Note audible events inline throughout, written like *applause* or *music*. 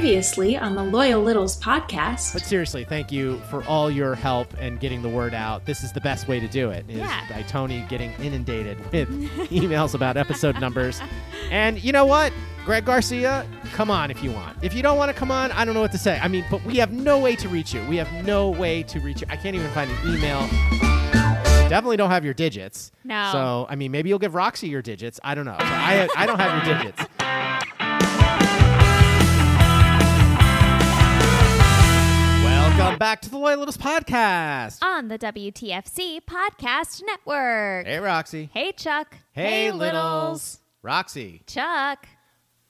Previously on the Loyal Littles podcast. But seriously, thank you for all your help and getting the word out. This is the best way to do it. Is Yeah. by Tony getting inundated with *laughs* emails about episode numbers. And you know what? Greg Garcia, come on if you want. If you don't want to come on, I don't know what to say. I mean, but we have no way to reach you. We have no way to reach you. I can't even find an email. Definitely don't have your digits. No. So, I mean, maybe you'll give Roxy your digits. I don't know. I, I don't have your digits. Welcome back to the Loyal Littles podcast. on the WTFC Podcast Network. Hey, Roxy. Hey, Chuck. Hey, Littles. Roxy. Chuck.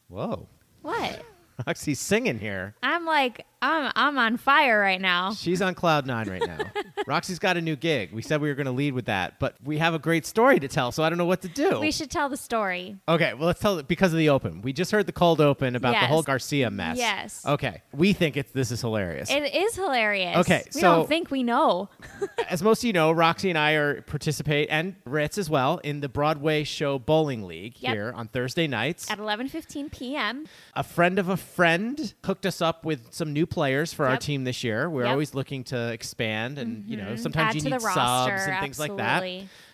Whoa. What? *laughs* Roxy's singing here. I'm like, I'm, I'm on fire right now. She's on cloud nine right now. *laughs* Roxy's got a new gig. We said we were going to lead with that, but we have a great story to tell, so I don't know what to do. We should tell the story. Okay, well, let's tell it because of the open. We just heard the cold open about the whole Garcia mess. Yes. Okay, we think it's this is hilarious. It is hilarious. Okay, We so- don't think we know. *laughs* As most of you know, Roxy and I are participate and Ritz as well in the Broadway show Bowling League Yep. here on Thursday nights. At 11:15 p.m. a friend of a friend hooked us up with some new players for our team this year. We're Yep. always looking to expand, and you know Mhm. sometimes Add you need the roster, subs and things like that.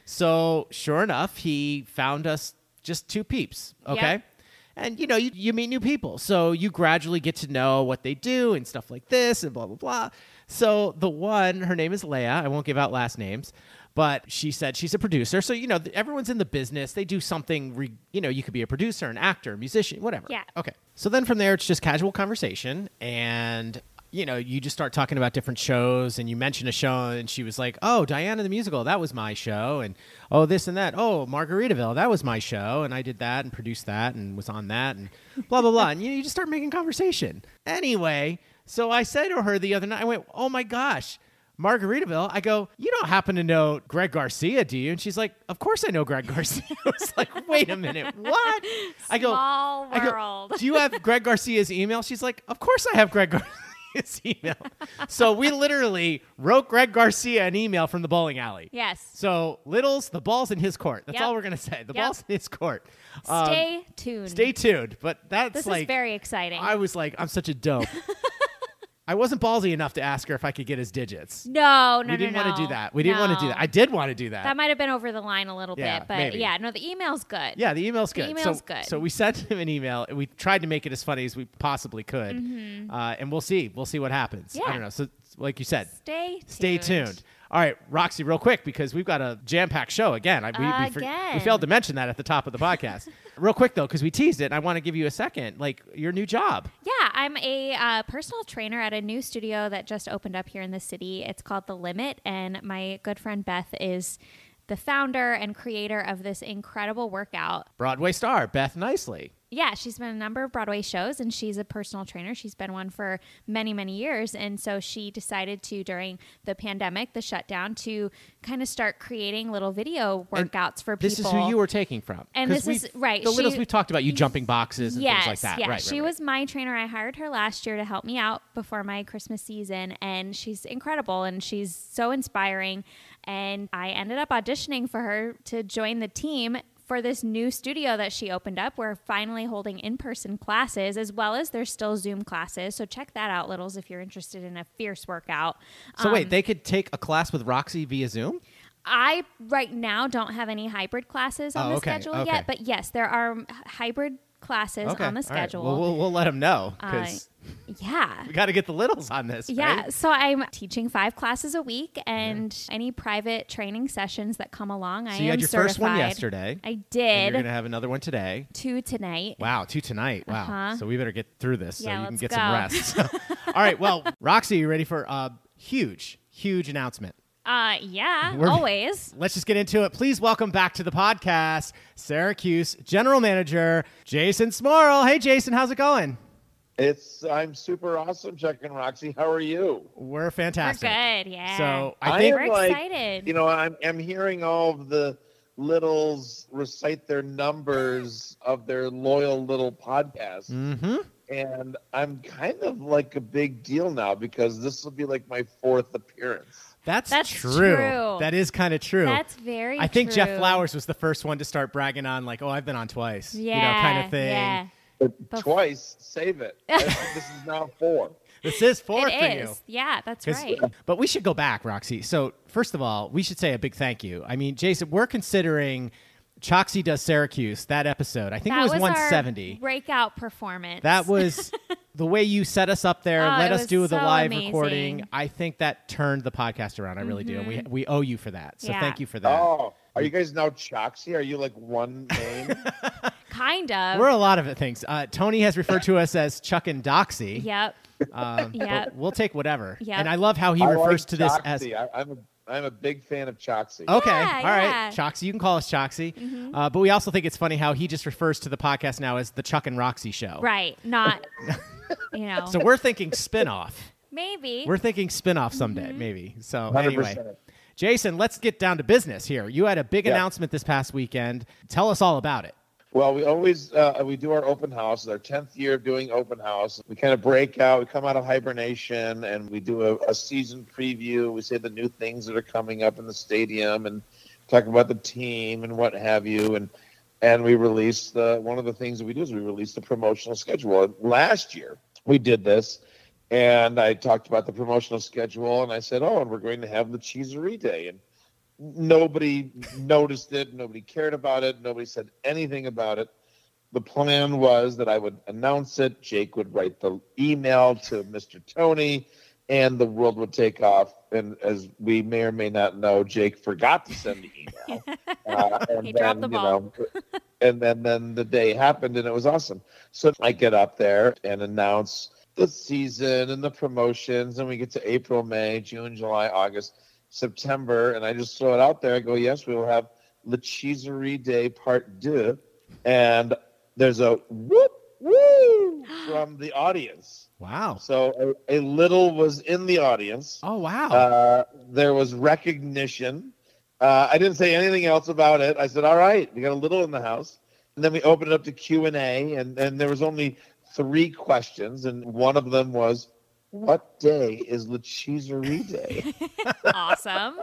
So sure enough, he found us just two peeps. Okay. Yep. And you know, you, you meet new people. So you gradually get to know what they do and stuff like this and blah blah blah. So the one, her name is Leia. I won't give out last names, but she said she's a producer. So you know, everyone's in the business. They do something. Re- you know, you could be a producer, an actor, musician, whatever. Yeah. Okay. So then from there, it's just casual conversation, and you know, you just start talking about different shows, and you mention a show, and she was like, "Oh, Diana the musical, that was my show," and oh, this and that. Oh, Margaritaville, that was my show, and I did that and produced that and was on that, and blah blah blah. And you, you just start making conversation. Anyway, so I said to her the other night, I went, "Oh my gosh." Margaritaville, I go, you don't happen to know Greg Garcia, do you? And she's like, of course I know Greg *laughs* Garcia. I was like, wait a minute, what? I go, Small I go, world. do you have Greg Garcia's email? She's like, of course I have Greg *laughs* Garcia's email. so we literally wrote Greg Garcia an email from the bowling alley. Yes. So Littles, the ball's in his court. That's Yep. all we're gonna say. The Yep. ball's in his court. Um, Stay tuned. stay tuned. But that's This like is very exciting. I was like, I'm such a dope. *laughs* I wasn't ballsy enough to ask her if I could get his digits. no, no, we didn't no, want to no. do that. We didn't want to do that. I did want to do that. That might have been over the line a little Yeah, bit, but maybe. yeah, no, the email's good. Yeah, the email's The good. email's so, good. So we sent him an email. and We tried to make it as funny as we possibly could, uh, and we'll see. We'll see what happens. I Mm-hmm. Don't know. So, like you said, Stay tuned. stay tuned. All right, Roxy, real quick because we've got a jam-packed show again. I, we, we, for- we failed to mention that at the top of the podcast. *laughs* real quick though, because we teased it, and I want to give you a second, like your new job. Yeah, I'm a uh, personal trainer at a new studio that just opened up here in the city. It's called The Limit, and my good friend Beth is the founder and creator of this incredible workout. Broadway star Beth Nicely. Yeah, she's been in a number of Broadway shows and she's a personal trainer. She's been one for many, many years. And so she decided to, during the pandemic, the shutdown, to kind of start creating little video And workouts for people. This is who you were taking from. And this is- right, The littles we've talked about you jumping boxes and yes, things like that. Yeah, right, she right, right. was my trainer. I hired her last year to help me out before my Christmas season, and she's incredible and she's so inspiring. And I ended up auditioning for her to join the team for this new studio that she opened up. We're finally holding in person classes as well as there's still Zoom classes. So check that out, Littles, if you're interested in a fierce workout. So Um, wait, they could take a class with Roxy via Zoom. I right now don't have any hybrid classes on Oh, the okay, schedule okay. yet, but yes, there are um, hybrid classes on the all right. schedule. Well, we'll, we'll let them know Uh, yeah. *laughs* we got to get the littles on this. Yeah, right? so I'm teaching five classes a week, and any private training sessions that come along, I So you am had your first one yesterday. I And did you're gonna have another one today. two tonight. Wow, two tonight. Wow. Uh-huh. So we better get through this so Yeah, you can get go. some rest. *laughs* all right. Well, *laughs* Roxy, you ready for a huge, huge announcement? Uh, yeah, We're- always. Let's just get into it. Please welcome back to the podcast, Syracuse General Manager Jason Smorol. Hey, Jason, how's it going? It's I'm super awesome, Chuck and Roxy. How are you? We're We're fantastic. good. Yeah. So I I think we're am like, excited. You know, I'm I'm hearing all of the littles recite their numbers of their loyal little podcast. hmm And I'm kind of like a big deal now because this will be like my fourth appearance. That's, That's true. true. That is kind of true. That's very. I think Jeff. Flowers was the first one to start bragging on, like, oh, I've been on twice. Yeah, you know, kind of thing. Yeah. But twice, save it. *laughs* this is now four. This is four It for is. you. Yeah, that's right. But we should go back, Roxy. So first of all, we should say a big thank you. I mean, Jason, we're considering Choxy does Syracuse that episode. I think that it was, our 170. breakout performance. That was *laughs* the way you set us up there, Oh, let us was do the so live amazing. recording. I think that turned the podcast around. I really do. And we we owe you for that. So Yeah. thank you for that. Oh, are you guys now Choxy? Are you like one name? *laughs* kind of. We're a lot of things. Uh, Tony has referred to us as Chuck and Doxy. Yep. Um, but Yep. We'll take whatever. Yeah, And I love how he I refers like to this as I, I'm a I'm a big fan of Choxy. Okay. Yeah, All right. yeah. Choxy. You can call us Choxy. Mm-hmm. Uh, but we also think it's funny how he just refers to the podcast now as the Chuck and Roxy show. Right. Not. *laughs* you know. So we're thinking spin-off. maybe. We're thinking spin-off someday, Mm-hmm. maybe. So 100%. anyway. Jason, let's get down to business here. You had a big Yeah. announcement this past weekend. Tell us all about it. Well, we always uh, we do our open house. It's our tenth year of doing open house. We kind of break out. We come out of hibernation and we do a, a season preview. We say the new things that are coming up in the stadium and talk about the team and what have you. And and we release the one of the things that we do is we release the promotional schedule. Last year we did this, and I talked about the promotional schedule, and I said, oh, and we're going to have the Cheeserie Day, and nobody noticed it, nobody cared about it, nobody said anything about it. The plan was that I would announce it, Jake would write the email to Mr. Tony, and the world would take off. And as we may or may not know, Jake forgot to send the email. *laughs* Uh, and He dropped the you ball. know, and then, then the day happened and it was awesome. So I get up there and announce the season and the promotions, and we get to April, May, June, July, August, September, and I just throw it out there. I go, yes, we will have Le Cheeserie Day Part Deux, and there's a whoop woo *gasps* from the audience. Wow. So a, a little was in the audience. Oh, wow. Uh, there was recognition. Uh, I didn't say anything else about it. I said, "All right, we got a little in the house," and then we opened it up to Q and A, and and there was only three questions, and one of them was, "What day is La Cheeserie Day?" *laughs* awesome.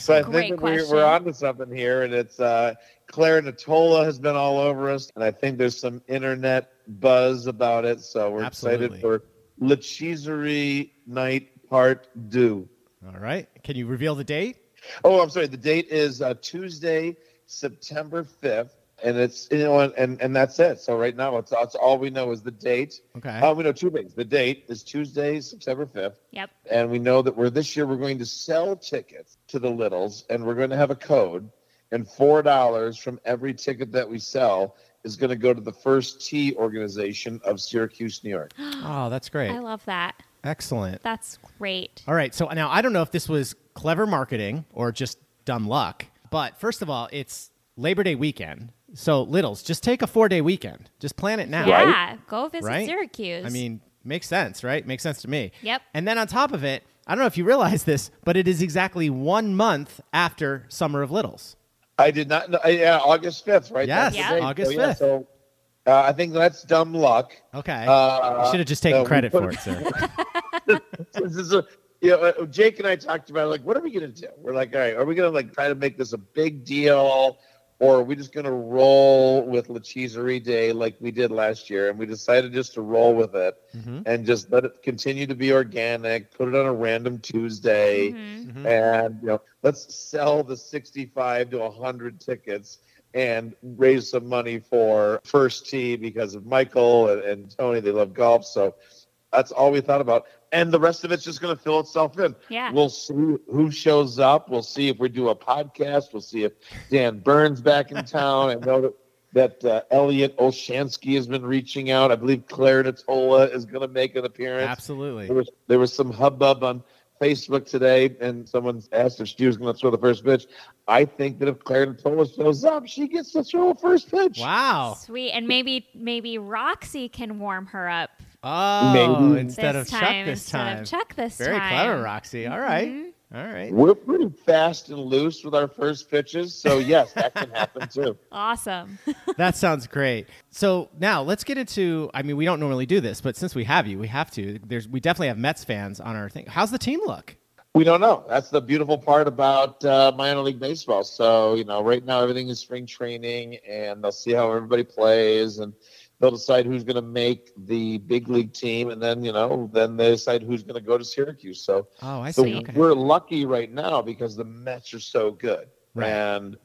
So I think Great that we're, question. we're onto something here, and it's uh, Claire Natola has been all over us, and I think there's some internet buzz about it. So we're Absolutely. excited for La Cheeserie Night Part Two. all right. Can you reveal the date? Oh, I'm sorry. The date is uh, Tuesday, September 5th, and it's you know, and, and and that's it. So right now, it's that's all we know is the date. Okay. Uh, we know two things. The date is Tuesday, September 5th, Yep. and we know that we're this year we're going to sell tickets to the Littles, and we're going to have a code, and four dollars from every ticket that we sell is going to go to the First Tee organization of Syracuse, New York. *gasps* oh, that's great. I love that. Excellent. That's great. All right. So now I don't know if this was clever marketing or just dumb luck, but first of all, it's Labor Day weekend. So, Littles, just take a four day weekend. Just plan it now. Yeah. Go visit Right? Syracuse. I mean, makes sense, right? Makes sense to me. Yep. And then on top of it, I don't know if you realize this, but it is exactly one month after Summer of Littles. I did not know. Yeah, August 5th, right? Yes, That's the Yeah. August so, yeah, 5th. so uh, I think that's dumb luck. Okay. Uh, you should have just taken so we credit put for it, sir. *laughs* this is a, you know, uh, Jake and I talked about like, what are we gonna do? We're like, all right, are we gonna like try to make this a big deal, or are we just gonna roll with La Cheeserie Day like we did last year? And we decided just to roll with it Mhm. and just let it continue to be organic. Put it on a random Tuesday, Mhm. Mhm. and you know, let's sell the sixty-five to hundred tickets. And raise some money for First Tee because of Michael and, and Tony. They love golf, so that's all we thought about. And the rest of it's just going to fill itself in. Yeah. We'll see who shows up. We'll see if we do a podcast. We'll see if Dan Burns back in town. I know that that uh, Elliot Olshansky has been reaching out. I believe Claire Natola is going to make an appearance. Absolutely. There was there was some hubbub on Facebook today, and someone asked if she was going to throw the first pitch. I think that if Claire Natola shows up, she gets to throw a first pitch. Wow. Sweet. And maybe maybe Roxy can warm her up Oh, Maybe. instead this of Chuck this instead time. of Chuck this Very time. clever, Roxy. All right. Mhm. All right. We're pretty fast and loose with our first pitches, so yes, that can happen too. *laughs* Awesome. *laughs* that sounds great. So now let's get into. I mean, we don't normally do this, but since we have you, we have to. There's we definitely have Mets fans on our thing. How's the team look? We don't know. That's the beautiful part about uh, minor league baseball. So you know, right now everything is spring training, and they'll see how everybody plays, and they'll decide who's going to make the big league team, and then you know, then they decide who's going to go to Syracuse. So, Oh, I so see. Okay. we're lucky right now because the Mets are so good, Right. and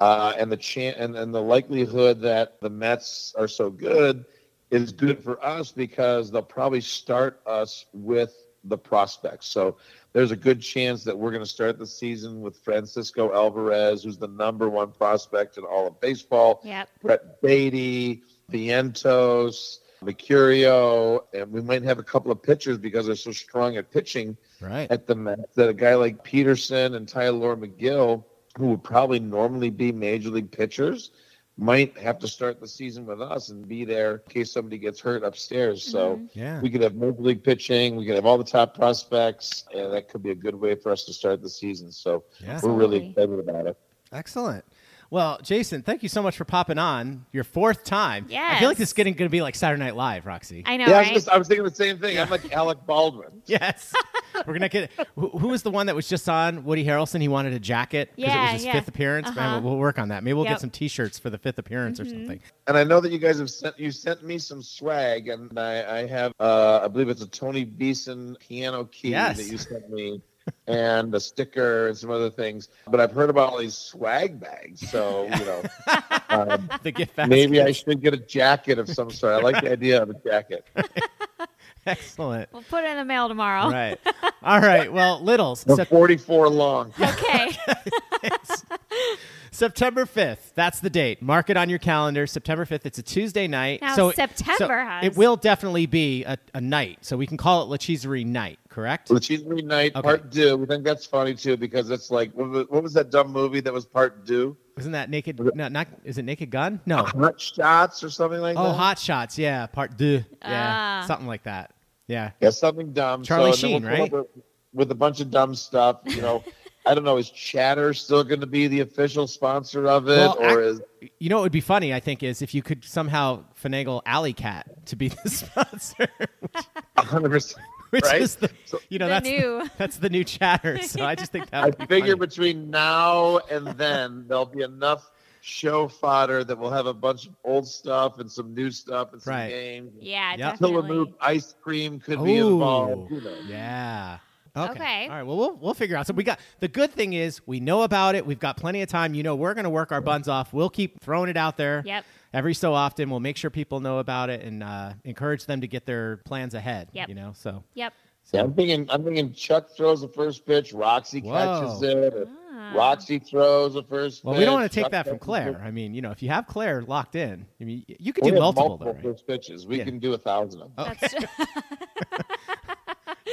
uh, and the chan- and, and the likelihood that the Mets are so good is good for us because they'll probably start us with the prospects. So there's a good chance that we're going to start the season with Francisco Alvarez, who's the number one prospect in all of baseball. Yep. Brett Baty, Vientos, Mauricio, and we might have a couple of pitchers because they're so strong at pitching Right. at the Mets that a guy like Peterson and Tylor Megill, who would probably normally be major league pitchers, might have to start the season with us and be there in case somebody gets hurt upstairs. So mm-hmm. Yeah. we could have major league pitching, we could have all the top prospects, and that could be a good way for us to start the season. So Yeah. we're really excited about it. Excellent. Well, Jason, thank you so much for popping on your fourth time. Yeah. I feel like this is getting going to be like Saturday Night Live, Roxy. I know, yeah, I was, just, I was thinking the same thing. I'm like Alec Baldwin. *laughs* Yes. We're going to get. Who, who was the one that was just on Woody Harrelson? He wanted a jacket because it was his yeah. fifth appearance. Man, Uh-huh. we'll, we'll work on that. Maybe we'll Yep. get some t shirts for the fifth appearance Mm-hmm. or something. And I know that you guys have sent you sent me some swag, and I, I have uh, I believe it's a Tony Beeson piano key Yes. that you sent me, and a sticker and some other things. But I've heard about all these swag bags, so you know *laughs* um, The gift maybe I should get a jacket of some sort. I like the idea of a jacket. *laughs* Excellent. we'll put it in the mail tomorrow. Right. All right. Well, Littles. They're Sep- 44 long. Okay. *laughs* September 5th. That's the date. Mark it on your calendar. September 5th. It's a Tuesday night. Now, so September so has- It will definitely be a, a night. So we can call it La Cheeserie night, correct? The Cheeserie Night Okay. Part Two. We think that's funny too because it's like what was, that dumb movie that was Part Two? Isn't that Naked? No, not. Is it Naked Gun? No. Hot Shots or something like Oh, that. Oh, Hot Shots. Yeah. Part deux. Yeah. Ah. Something like that. Yeah. Yeah, something dumb. Charlie so, Sheen, we'll come up With, with a bunch of dumb stuff, you know. *laughs* I don't know. Is Chatter still going to be the official sponsor of it, Well, or ac- is You know what would be funny, I think, is if you could somehow finagle Alley Cat to be the *laughs* sponsor, 100? percent *laughs* which Right? is the, So- you know, The that's new. *laughs* that's the new chatter. So I just think that I would be figure funny. between now and then there'll be enough show fodder that we'll have a bunch of old stuff and some new stuff and some Right. games. Yeah, Yep. definitely. Tillamook ice cream could be involved. Who knows? Yeah. Okay. Okay. All right. Well, we'll we'll figure out. So we got the good thing is we know about it. We've got plenty of time. You know, we're going to work our buns off. We'll keep throwing it out there. Yep. Every so often, we'll make sure people know about it and uh, encourage them to get their plans ahead. Yep. You know. So. Yep. Yeah, I'm thinking. I'm thinking. Chuck throws the first pitch. Roxy catches it. or Ah. Roxy throws the first. Well, we don't want to take Chuck that from Claire. I mean, you know, if you have Claire locked in, I mean, you could We do have multiple, though, right? first pitches. We Yeah. can do a thousand of them. That's You *laughs*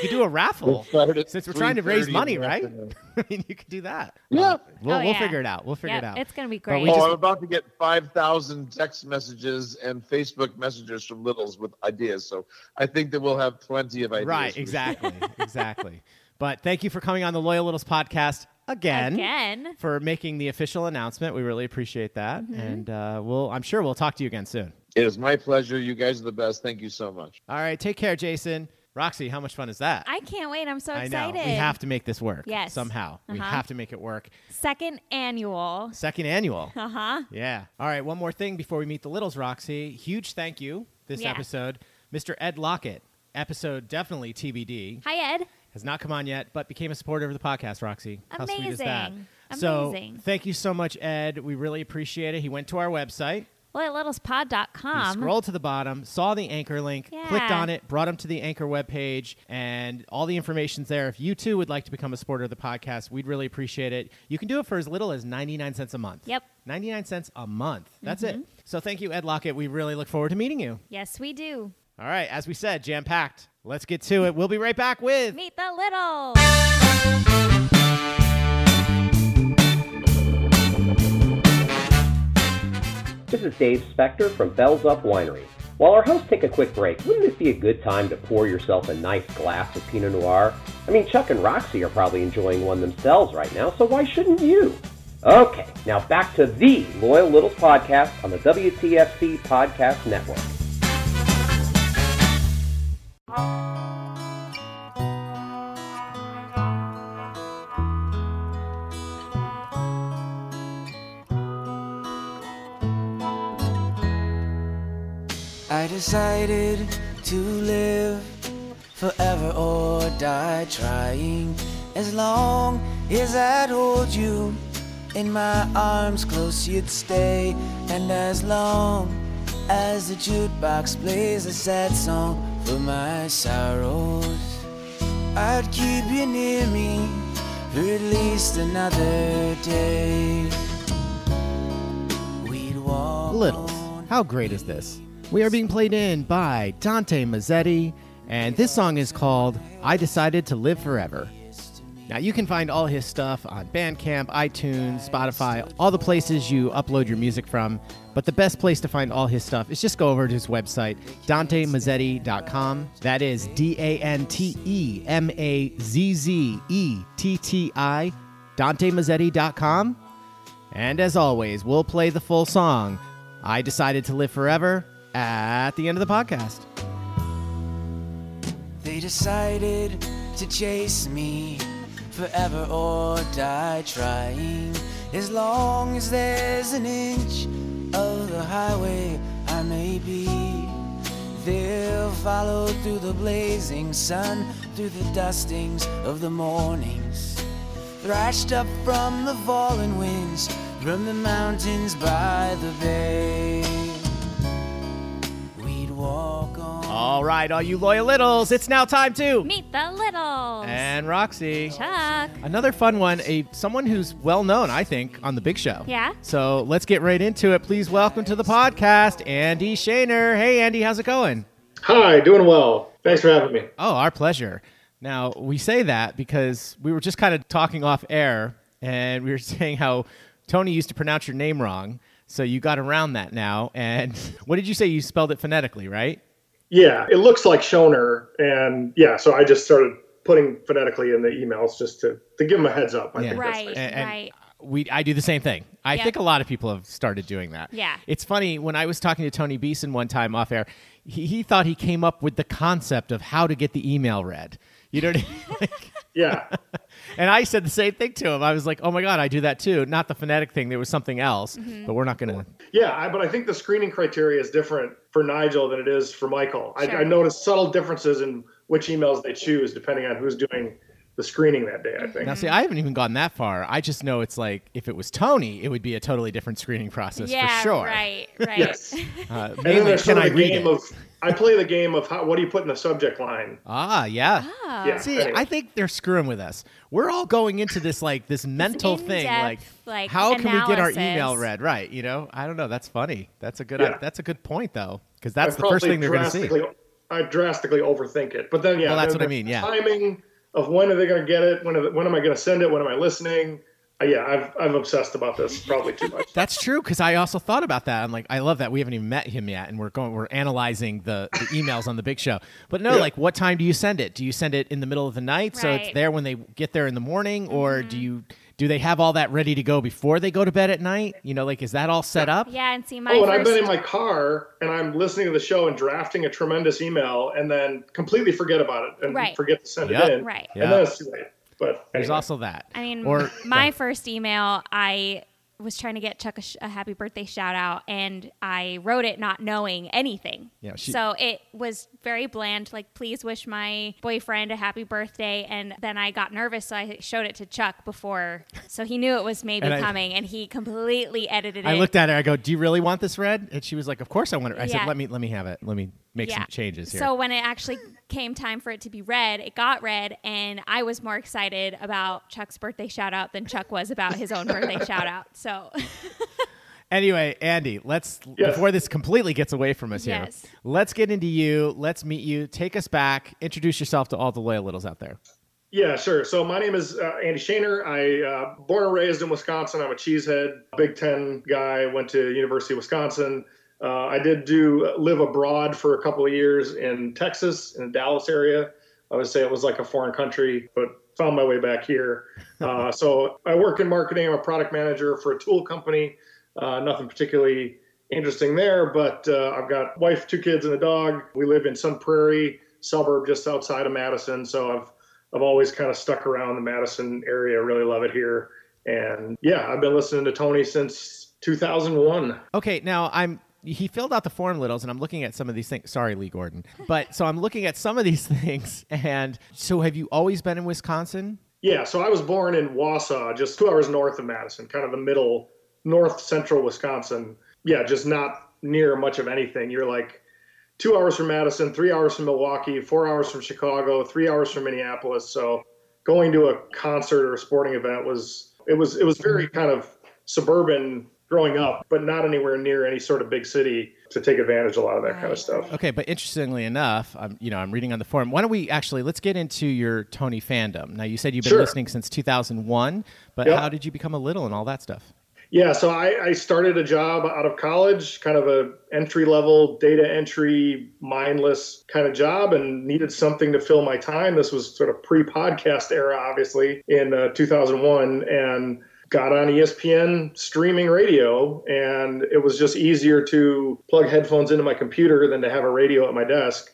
could do a raffle. We'll Since we're trying to raise money, right? *laughs* I mean, you could do that. Yeah. We'll, Oh, we'll yeah. figure it out. We'll figure yep, it out. It's gonna be great. we oh, just- I'm about to get 5,000 text messages and Facebook messages from Littles with ideas. So I think that we'll have plenty of ideas. Right, exactly, *laughs* exactly. But thank you for coming on the Loyal Littles podcast again, Again. for making the official announcement. We really appreciate that, Mm-hmm. and uh, we'll I'm sure we'll talk to you again soon. It is my pleasure. You guys are the best. Thank you so much. All right, take care, Jason. Roxy, how much fun is that? I can't wait. I'm so excited. I know we have to make this work. Yes. somehow we Uh-huh. have to make it work. Second annual. Second annual. Uh huh. Yeah. All right. One more thing before we meet the Littles, Roxy. Huge thank you this Yes. episode, Mr. Ed Lockett. Episode definitely TBD. Hi, Ed. Has not come on yet, but became a supporter of the podcast, Roxy. How sweet is that? Amazing. So thank you so much, Ed. We really appreciate it. He went to our website. LoyalLittlesPod.com. scrolled to the bottom, saw the anchor link, clicked on it, brought him to the anchor webpage, and all the information's there. If you too would like to become a supporter of the podcast, we'd really appreciate it. You can do it for as little as 99 cents a month. Yep. 99 cents a month. That's it. Mm-hmm. So thank you, Ed Lockett. We really look forward to meeting you. Yes, we do. All right, as we said, jam packed. Let's get to it. We'll be right back with. Meet the Littles. This is Dave Specter from Bells Up Winery. While our hosts take a quick break, wouldn't it be a good time to pour yourself a nice glass of Pinot Noir? I mean, Chuck and Roxy are probably enjoying one themselves right now, so why shouldn't you? Okay, now back to the Loyal Littles podcast on the WTFC Podcast Network. Decided to live forever or die trying. As long as I'd hold you in my arms close you'd stay. And as long as the jukebox plays a sad song for my sorrows I'd keep you near me for at least another day. We'd walk Littles, how great is this? We are being played in by Dante Mazzetti, and this song is called I Decided to Live Forever. Now, you can find all his stuff on Bandcamp, iTunes, Spotify, all the places you upload your music from. But the best place to find all his stuff is just go over to his website, DanteMazzetti.com. That is D A N T E M A Z Z E T T I, DanteMazzetti.com. And as always, we'll play the full song, I Decided to Live Forever, at the end of the podcast. They decided to chase me forever or die trying. As long as there's an inch of the highway I may be, they'll follow through the blazing sun, through the dustings of the mornings. Thrashed up from the fallen winds, from the mountains by the bay. All right, all you loyal littles, it's now time to Meet the Littles. and Roxy. Chuck. Another fun one, a someone who's well known, I think, on the Big Show. Yeah? So let's get right into it. Please welcome to the podcast, Andy Schoenherr. Hey, Andy, how's it going? Hi, doing well. Thanks for having me. Oh, our pleasure. Now, we say that because we were just kind of talking off air and we were *laughs* saying how Tony used to pronounce your name wrong. So you got around that now. And *laughs* what did you say? You spelled it phonetically, right? Yeah, it looks like Shoner, and yeah, so I just started putting phonetically in the emails just to, to give them a heads up. I Yeah. think that's Right, nice. And- and right. We, I do the same thing. I Yep. think a lot of people have started doing that. Yeah. It's funny when I was talking to Tony Beeson one time off air. He, he thought he came up with the concept of how to get the email read. You know what I mean? *laughs* Like, Yeah, *laughs* and I said the same thing to him. I was like, "Oh my god, I do that too." Not the phonetic thing. There was something else, Mm-hmm. but we're not gonna. yeah, I, but I think the screening criteria is different for Nigel than it is for Michael. I, Sure. I noticed subtle differences in which emails they choose depending on who's doing the screening that day. I think. Now, see, I haven't even gone that far. I just know it's like if it was Tony, it would be a totally different screening process yeah, for sure. right, *laughs* right. Yes. Uh, And then mainly, there's can sort I of the read game it? of I play the game of how, what do you put in the subject line? ah, yeah. Oh. Yeah. See, anyway. I think they're screwing with us. We're all going into this like this *laughs* mental thing, like, like, how can we get our email read? Right? You know, I don't know. That's funny. That's a good. Yeah. That's a good point though, because that's I the first thing they're going to see. I drastically overthink it, but then yeah, Well, that's what I mean, yeah. timing of when are they going to get it? When are, when am I going to send it? When am I listening? Uh, yeah, I've I've obsessed about this probably too much. *laughs* That's true because I also thought about that. I'm like, I love that we haven't even met him yet, and we're going, we're analyzing the, the emails on the big show. But no, Yeah. like, what time do you send it? Do you send it in the middle of the night so it's Mm-hmm. there when they get there in the morning, or do you do they have all that ready to go before they go to bed at night? You know, like, is that all set up? Yeah, and see my oh, and first. I've been in my car and I'm listening to the show and drafting a tremendous email and then completely forget about it and Right. forget to send Yeah. it in. Right. Yeah. And then it's too late. But There's also that. I mean, or *laughs* my first email, I was trying to get Chuck a, sh- a happy birthday shout out, and I wrote it not knowing anything. Yeah, she- so it was very bland, like, please wish my boyfriend a happy birthday. And then I got nervous, so I showed it to Chuck before. So he knew it was maybe And I- coming, and he completely edited I it. I looked at her. I go, "Do you really want this read?" And she was like, "Of course I want it." I Yeah. said, "Let me let me have it. Let me make some changes here." So when it actually came time for it to be read, it got read, and I was more excited about Chuck's birthday shout out than Chuck was about his own birthday *laughs* shout out. So Anyway, Andy, let's Yes. before this completely gets away from us here. Yes. Let's get into you. Let's meet you. Take us back. Introduce yourself to all the loyal littles out there. Yeah, sure. So my name is uh, Andy Schoenherr. I uh, born and raised in Wisconsin. I'm a cheesehead, Big Ten guy. Went to University of Wisconsin. Uh, I did do live abroad for a couple of years in Texas, in the Dallas area. I would say it was like a foreign country, but found my way back here. *laughs* Uh, so I work in marketing. I'm a product manager for a tool company. Uh, nothing particularly interesting there, but uh, I've got wife, two kids, and a dog. We live in Sun Prairie suburb just outside of Madison. So I've I've always kind of stuck around the Madison area. I really love it here. And yeah, I've been listening to Tony since 2001. Okay, now I'm he filled out the form littles and i'm looking at some of these things sorry lee gordon but so i'm looking at some of these *laughs* things and so have you always been in wisconsin Yeah, so I was born in Wausau, just two hours north of Madison, kind of the middle, north central Wisconsin. Yeah, just not near much of anything. You're like two hours from Madison, three hours from Milwaukee, four hours from Chicago, three hours from Minneapolis. So going to a concert or a sporting event was it was it was very kind of suburban growing up, but not anywhere near any sort of big city to take advantage of a lot of that kind of stuff. Okay, but interestingly enough, I'm you know I'm reading on the forum. Why don't we actually let's get into your Tony fandom? Now you said you've been Sure. listening since 2001, but Yep. how did you become a little and all that stuff? Yeah, so I, I started a job out of college, kind of a entry level data entry, mindless kind of job, and needed something to fill my time. This was sort of pre podcast era, obviously, in uh, 2001, and got on ESPN streaming radio, and it was just easier to plug headphones into my computer than to have a radio at my desk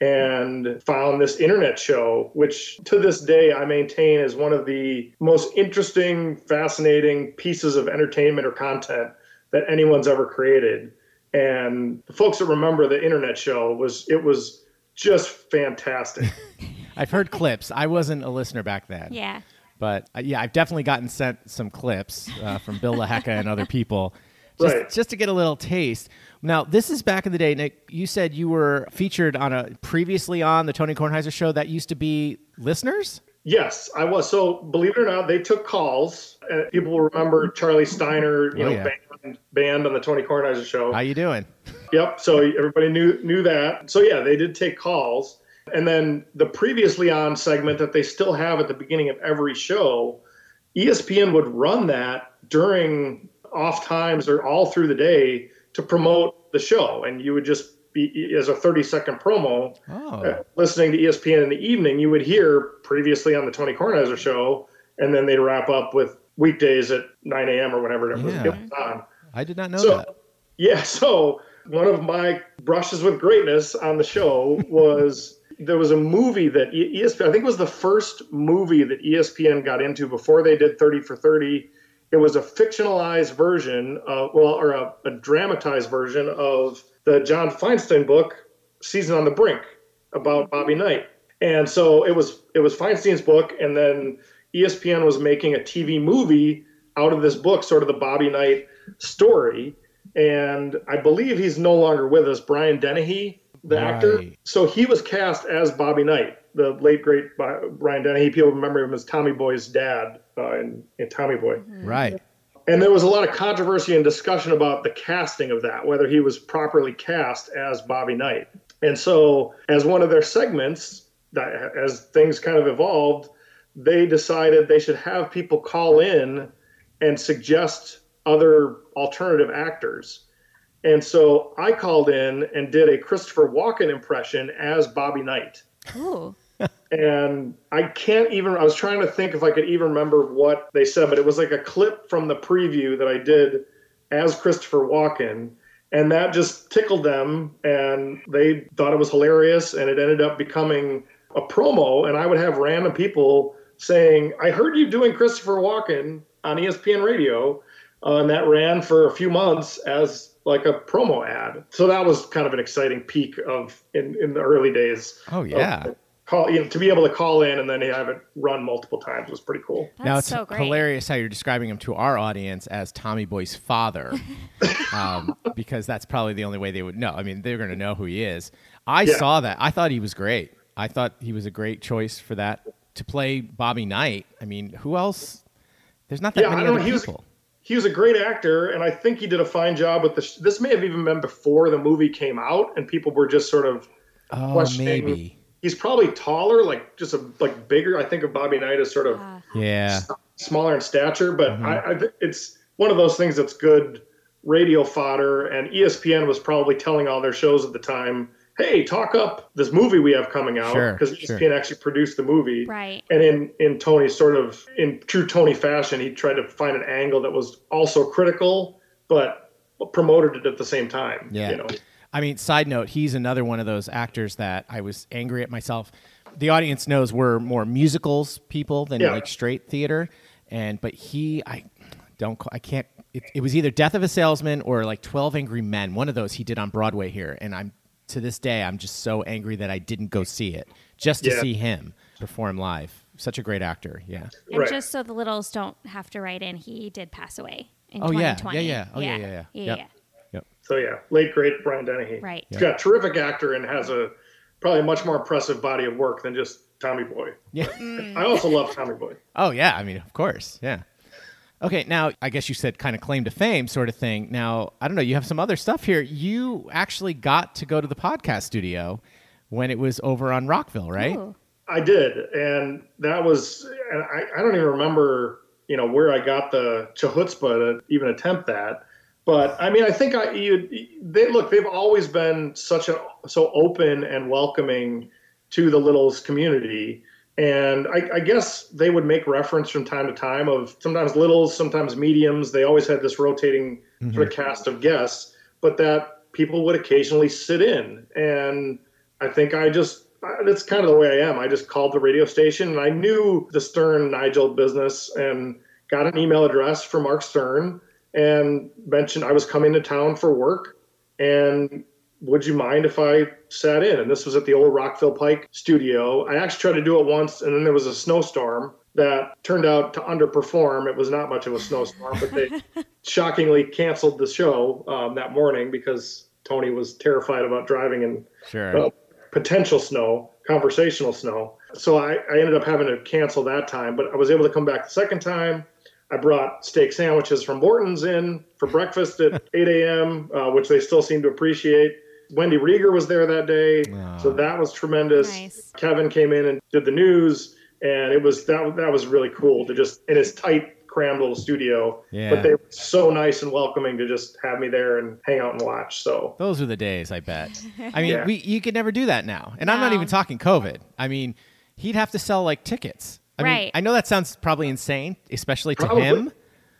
and found this internet show, which to this day I maintain is one of the most interesting, fascinating pieces of entertainment or content that anyone's ever created. And the folks that remember the internet show was it was just fantastic. *laughs* I've heard clips. I wasn't a listener back then. Yeah. But uh, yeah, I've definitely gotten sent some clips uh, from Bill LaHecca and other people *laughs* just, Right. just to get a little taste. Now, this is back in the day, Nick. You said you were featured on a previously on the Tony Kornheiser show that used to be listeners. Yes, I was. So believe it or not, they took calls. Uh, people will remember Charlie Steiner, you Oh, know, yeah. band, band on the Tony Kornheiser show. How you doing? Yep. So everybody knew knew that. So yeah, they did take calls. And then the previously on segment that they still have at the beginning of every show, ESPN would run that during off times or all through the day to promote the show, and you would just be as a 30 second promo. Oh, Uh, listening to ESPN in the evening, you would hear previously on the Tony Kornheiser show, and then they'd wrap up with weekdays at 9 a.m. or whenever it was Yeah. it was on. I did not know So, that. yeah, *laughs* so one of my brushes with greatness on the show was there was a movie that ESPN, I think it was the first movie that ESPN got into before they did 30 for 30. It was a fictionalized version, of, well, or a, a dramatized version of the John Feinstein book, Season on the Brink, about Bobby Knight. And so it was it was Feinstein's book, and then ESPN was making a TV movie out of this book, sort of the Bobby Knight story. And I believe he's no longer with us, Brian Dennehy, the actor. So he was cast as Bobby Knight, the late great Bi- Brian Dennehy. People remember him as Tommy Boy's dad uh, in, in Tommy Boy. Right. And there was a lot of controversy and discussion about the casting of that, whether he was properly cast as Bobby Knight. And so, as one of their segments, that as things kind of evolved, they decided they should have people call in and suggest other alternative actors. And so I called in and did a Christopher Walken impression as Bobby Knight Ooh. and I can't even. I was trying to think if I could even remember what they said, but it was like a clip from the preview that I did as Christopher Walken, and that just tickled them, and they thought it was hilarious, and it ended up becoming a promo. And I would have random people saying, "I heard you doing Christopher Walken on ESPN Radio," uh, and that ran for a few months as like a promo ad. So that was kind of an exciting peak of in, in the early days Oh yeah. of call you know, to be able to call in and then have it run multiple times was pretty cool. That's now it's so great. hilarious how you're describing him to our audience as Tommy Boy's father, *laughs* um, because that's probably the only way they would know. I mean, they're going to know who he is. I Yeah. saw that. I thought he was great. I thought he was a great choice for that to play Bobby Knight. I mean, who else? There's not that Yeah, I many don't other know. He was- people. He was a great actor, and I think he did a fine job with this. This may have even been before the movie came out, and people were just sort of. Oh, questioning- maybe. He's probably taller, like just a like bigger. I think of Bobby Knight as sort of Ah. Yeah. smaller in stature, but Mm-hmm. I, I think it's one of those things that's good radio fodder. And ESPN was probably telling all their shows at the time, "Hey, talk up this movie we have coming out," Sure, because sure. ESPN actually produced the movie. Right. And in in Tony's sort of in true Tony fashion, he tried to find an angle that was also critical, but promoted it at the same time. Yeah. You know. I mean, side note, he's another one of those actors that I was angry at myself. The audience knows we're more musicals people than Yeah. like straight theater, and but he, I don't I can't. It, it was either Death of a Salesman or like Twelve Angry Men. One of those he did on Broadway here, and I'm to this day I'm just so angry that I didn't go see it just to Yeah. see him perform live. Such a great actor. Yeah. And Right. just so the littles don't have to write in, he did pass away in Oh, yeah. 2020. Yeah, yeah. Oh, yeah, yeah, yeah. yeah. Yep. yeah. Yep. So yeah, late great Brian Dennehy. Right. He's got a terrific actor and has a probably a much more impressive body of work than just Tommy Boy. Yeah. Mm. I also love Tommy Boy. Oh yeah, I mean, of course, yeah. Okay, now I guess you said kind of claim to fame sort of thing. Now I don't know. You have some other stuff here. You actually got to go to the podcast studio when it was over on Rockville, right? Ooh. I did, and that was, and I, I don't even remember, you know, where I got the chutzpah to even attempt that. But I mean, I think I, you, they look, they've always been such a so open and welcoming to the Littles community, and I, I guess they would make reference from time to time of sometimes Littles, sometimes mediums. They always had this rotating mm-hmm. sort of cast of guests, but that people would occasionally sit in, and I think I just that's kind of the way I am. I just called the radio station and I knew the Stern Nigel business and got an email address from Mark Stern and mentioned I was coming to town for work and would you mind if I sat in? And this was at the old Rockville Pike studio. I actually tried to do it once and then there was a snowstorm that turned out to underperform. It was not much of a snowstorm, but they *laughs* shockingly canceled the show um, that morning because Tony was terrified about driving in Sure. uh, potential snow, conversational snow. So I, I ended up having to cancel that time, but I was able to come back the second time. I brought steak sandwiches from Morton's in for breakfast at 8 a.m., uh, which they still seem to appreciate. Wendy Rieger was there that day, so ah. that was tremendous. Nice. Kevin came in and did the news, and it was that that was really cool to just in his tight, crammed little studio. Yeah. But they were so nice and welcoming to just have me there and hang out and watch. So Those were the days, I bet. I mean, Yeah. we you could never do that now. And I'm not even talking COVID. I mean, he'd have to sell like tickets. I mean, Right. I know that sounds probably insane, especially to Probably. him.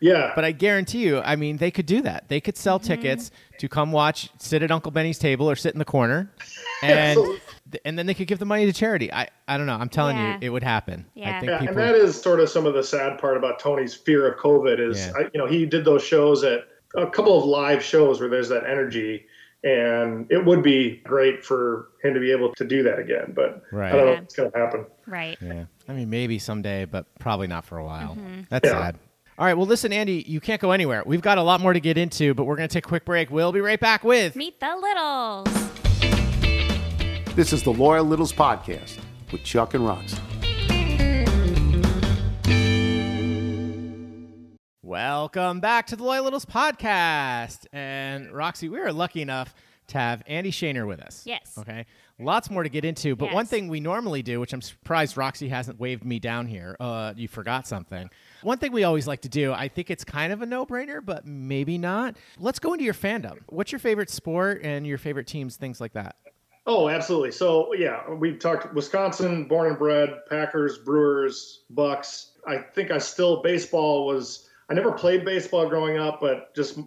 Yeah, But I guarantee you, I mean, they could do that. They could sell tickets to come watch, sit at Uncle Benny's table or sit in the corner, *laughs* and Absolutely. and then they could give the money to charity. I, I don't know. I'm telling Yeah. you, it would happen. I Yeah. think Yeah, people. and that is sort of some of the sad part about Tony's fear of COVID is, Yeah. I, you know, he did those shows at a couple of live shows where there's that energy, and it would be great for him to be able to do that again. But Right. I don't know Yeah. if it's going to happen. Right. yeah. I mean, maybe someday, but probably not for a while. Mm-hmm. That's Yeah. sad. All right. Well, listen, Andy, you can't go anywhere. We've got a lot more to get into, but we're going to take a quick break. We'll be right back with. Meet the littles. This is the Loyal Littles Podcast with Chuck and Roxy. Welcome back to the Loyal Littles podcast. And Roxy, we are lucky enough to have Andy Schoenherr with us. Yes. Okay. Lots more to get into, but one thing we normally do, which I'm surprised Roxy hasn't waved me down here, uh, you forgot something. One thing we always like to do, I think it's kind of a no brainer, but maybe not. Let's go into your fandom. What's your favorite sport and your favorite teams, things like that? Oh, absolutely. So yeah, we've talked Wisconsin, born and bred, Packers, Brewers, Bucks. I think I still baseball was. I never played baseball growing up, but just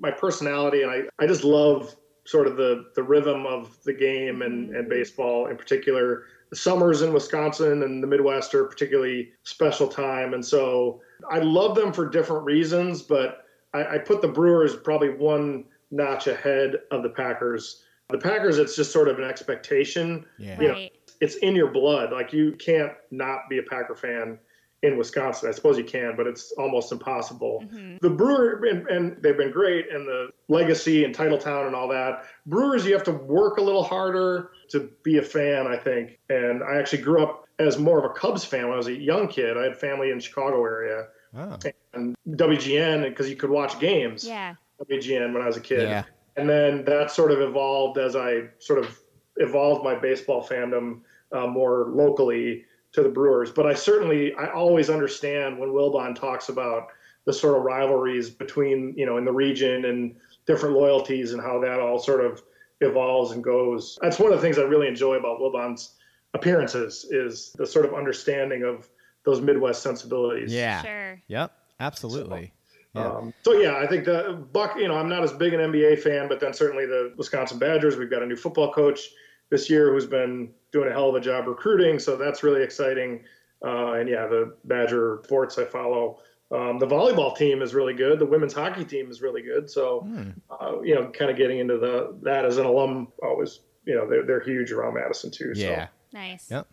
my personality and I, I just love sort of the the rhythm of the game and and baseball in particular. The summers in Wisconsin and the Midwest are particularly special time, and so I love them for different reasons. But I, I put the Brewers probably one notch ahead of the Packers. The Packers, it's just sort of an expectation. Yeah. You know, Right. it's in your blood. Like you can't not be a Packer fan in Wisconsin. I suppose you can, but it's almost impossible. The Brewer and, and they've been great, and the legacy and Titletown and all that. Brewers, you have to work a little harder to be a fan, I think. And I actually grew up as more of a Cubs fan when I was a young kid. I had family in the Chicago area Oh. and WGN because you could watch games. Yeah. WGN when I was a kid. Yeah. And then that sort of evolved as I sort of evolved my baseball fandom uh, more locally to the Brewers. But I certainly, I always understand when Wilbon talks about the sort of rivalries between, you know, in the region and different loyalties and how that all sort of evolves and goes. That's one of the things I really enjoy about Wilbon's appearances is the sort of understanding of those Midwest sensibilities. Yeah. Sure. Yep. Absolutely. Yeah. Um, so yeah, I think the Buck. You know, I'm not as big an NBA fan, but then certainly the Wisconsin Badgers. We've got a new football coach this year who's been doing a hell of a job recruiting, so that's really exciting. Uh, and yeah, the Badger sports I follow Um, the volleyball team is really good. The women's hockey team is really good. So, Hmm. uh, you know, kind of getting into the that as an alum always, you know, they're, they're huge around Madison too. Yeah. Nice. Yep.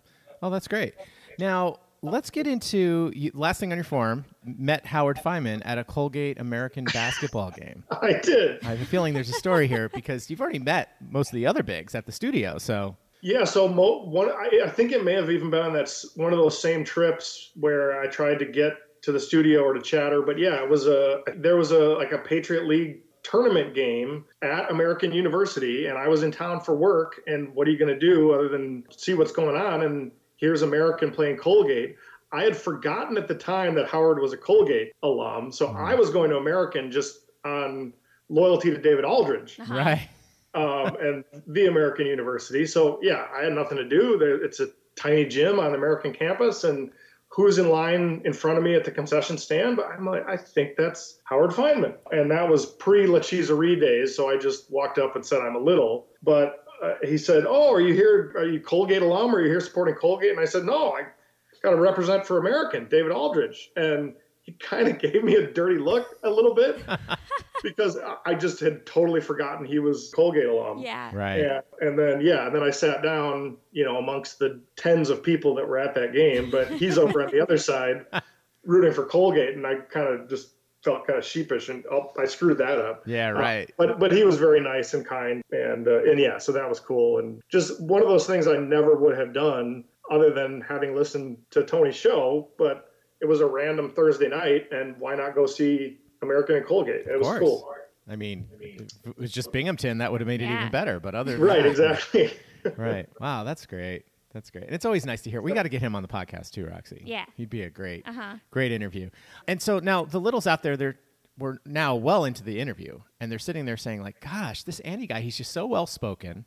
Oh, that's great. Now, let's get into you, last thing on your form. Met Howard Fineman at a Colgate American basketball game. *laughs* I did. I have a feeling there's a story here because you've already met most of the other bigs at the studio. So, Yeah, so mo- one, I, I think it may have even been on that one of those same trips where I tried to get to the studio or to chatter. But yeah, it was a there was a like a Patriot League tournament game at American University, and I was in town for work. And what are you going to do other than see what's going on? And here's American playing Colgate. I had forgotten at the time that Howard was a Colgate alum, so I was going to American just on loyalty to David Aldridge Uh-huh. right. um, and the American University. So yeah, I had nothing to do. It's a tiny gym on the American campus, and who's in line in front of me at the concession stand? But I'm like, I think that's Howard Fineman, and that was pre La Cheeserie days. So I just walked up and said I'm a little, but. Uh, he said, "Oh, are you here? Are you Colgate alum? Or are you here supporting Colgate?" And I said, "No, I got to represent for American, David Aldridge." And he kind of *laughs* gave me a dirty look a little bit *laughs* because I- I just had totally forgotten he was Colgate alum. Yeah. Right. Yeah, and then yeah, and then I sat down, you know, amongst the tens of people that were at that game, but he's over on the other *laughs* side, rooting for Colgate, and I kind of just felt kind of sheepish, and oh, I screwed that up. Yeah, Uh, right. but but he was very nice and kind, and uh, and yeah, so that was cool, and just one of those things I never would have done other than having listened to Tony's show, but it was a random Thursday night, and why not go see American and Colgate? It was course. cool. I mean, if it was just Binghamton, that would have made it Yeah. even better. But other than Right, that- exactly. *laughs* right. Wow, that's great. That's great. And it's always nice to hear. We got to get him on the podcast too, Roxy. Yeah. He'd be a great, Uh-huh. great interview. And so now the littles out there, they're we're now well into the interview, and they're sitting there saying like, "Gosh, this Andy guy, he's just so well spoken.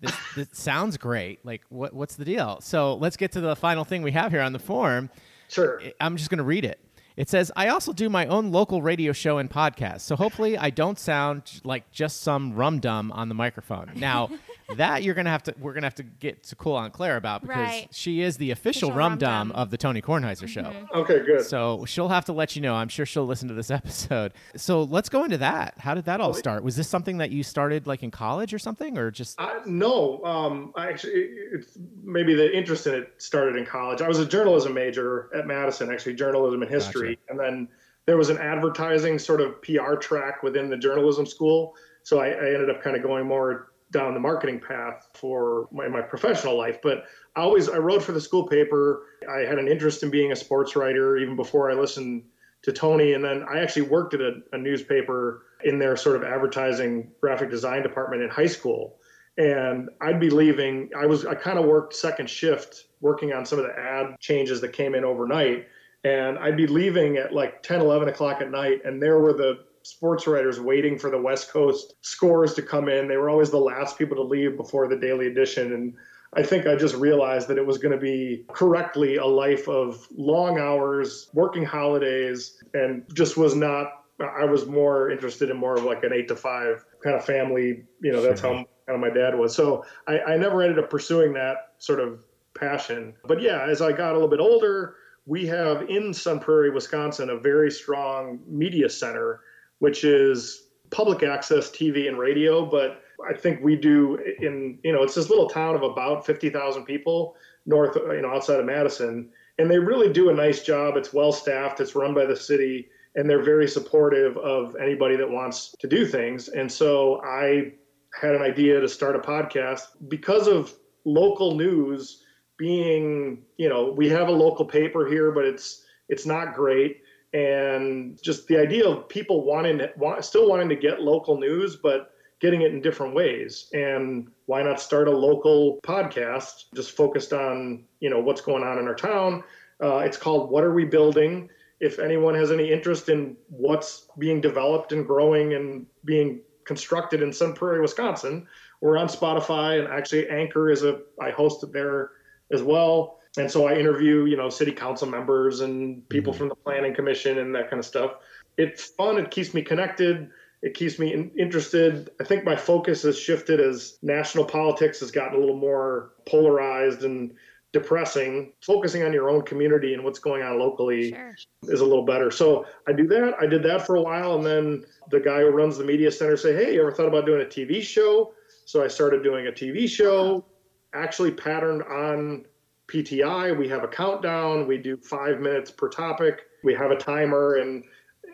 This, this sounds great. Like, what what's the deal?" So let's get to the final thing we have here on the form. Sure. I'm just going to read it. It says, I also do my own local radio show and podcast. So hopefully I don't sound like just some rum dum on the microphone. Now, *laughs* that you're going to have to, we're going to have to get to cool on Claire about because Right. she is the official, Official rum rum dum dum. of the Tony Kornheiser show. Okay, good. So she'll have to let you know. I'm sure she'll listen to this *laughs* episode. So let's go into that. How did that all start? Was this something that you started like in college or something or just, I, no, um, I actually, it's maybe the interest in it started in college. I was a journalism major at Madison, actually journalism and history, and then there was an advertising sort of PR track within the journalism school. So I, I ended up kind of going more down the marketing path for my, my professional life. But I always I wrote for the school paper. I had an interest in being a sports writer even before I listened to Tony, and then I actually worked at a, a newspaper in their sort of advertising graphic design department in high school and I'd be leaving. I was I kind of worked second shift working on some of the ad changes that came in overnight, and I'd be leaving at like 10, 11 o'clock at night, and there were the sports writers waiting for the West Coast scores to come in. They were always the last people to leave before the daily edition, and I think I just realized that it was going to be correctly a life of long hours, working holidays, and just was not. I was more interested in more of like an eight to five kind of family. You know, that's how kind of my dad was. So I, I never ended up pursuing that sort of passion. But yeah, as I got a little bit older, we have in Sun Prairie, Wisconsin, a very strong media center, which is public access TV and radio. But I think we do in, you know, it's this little town of about 50,000 people north, you know, outside of Madison. And they really do a nice job. It's well staffed, it's run by the city, and they're very supportive of anybody that wants to do things. And so I had an idea to start a podcast because of local news being, you know, we have a local paper here, but it's it's not great. And just the idea of people wanting to, want, still wanting to get local news, but getting it in different ways. And why not start a local podcast just focused on, you know, what's going on in our town? Uh, it's called What Are We Building? If anyone has any interest in what's being developed and growing and being constructed in Sun Prairie, Wisconsin, we're on Spotify and actually Anchor is a I host it there as well. And so I interview, you know, city council members and people mm-hmm. from the planning commission and that kind of stuff. It's fun. It keeps me connected. It keeps me in, interested. I think my focus has shifted as national politics has gotten a little more polarized and depressing. Focusing on your own community and what's going on locally Sure. is a little better. So I do that. I did that for a while, and then the guy who runs the media center say, "Hey, you ever thought about doing a TV show?" So I started doing a TV show, actually patterned on PTI. We have a countdown. We do five minutes per topic. We have a timer, and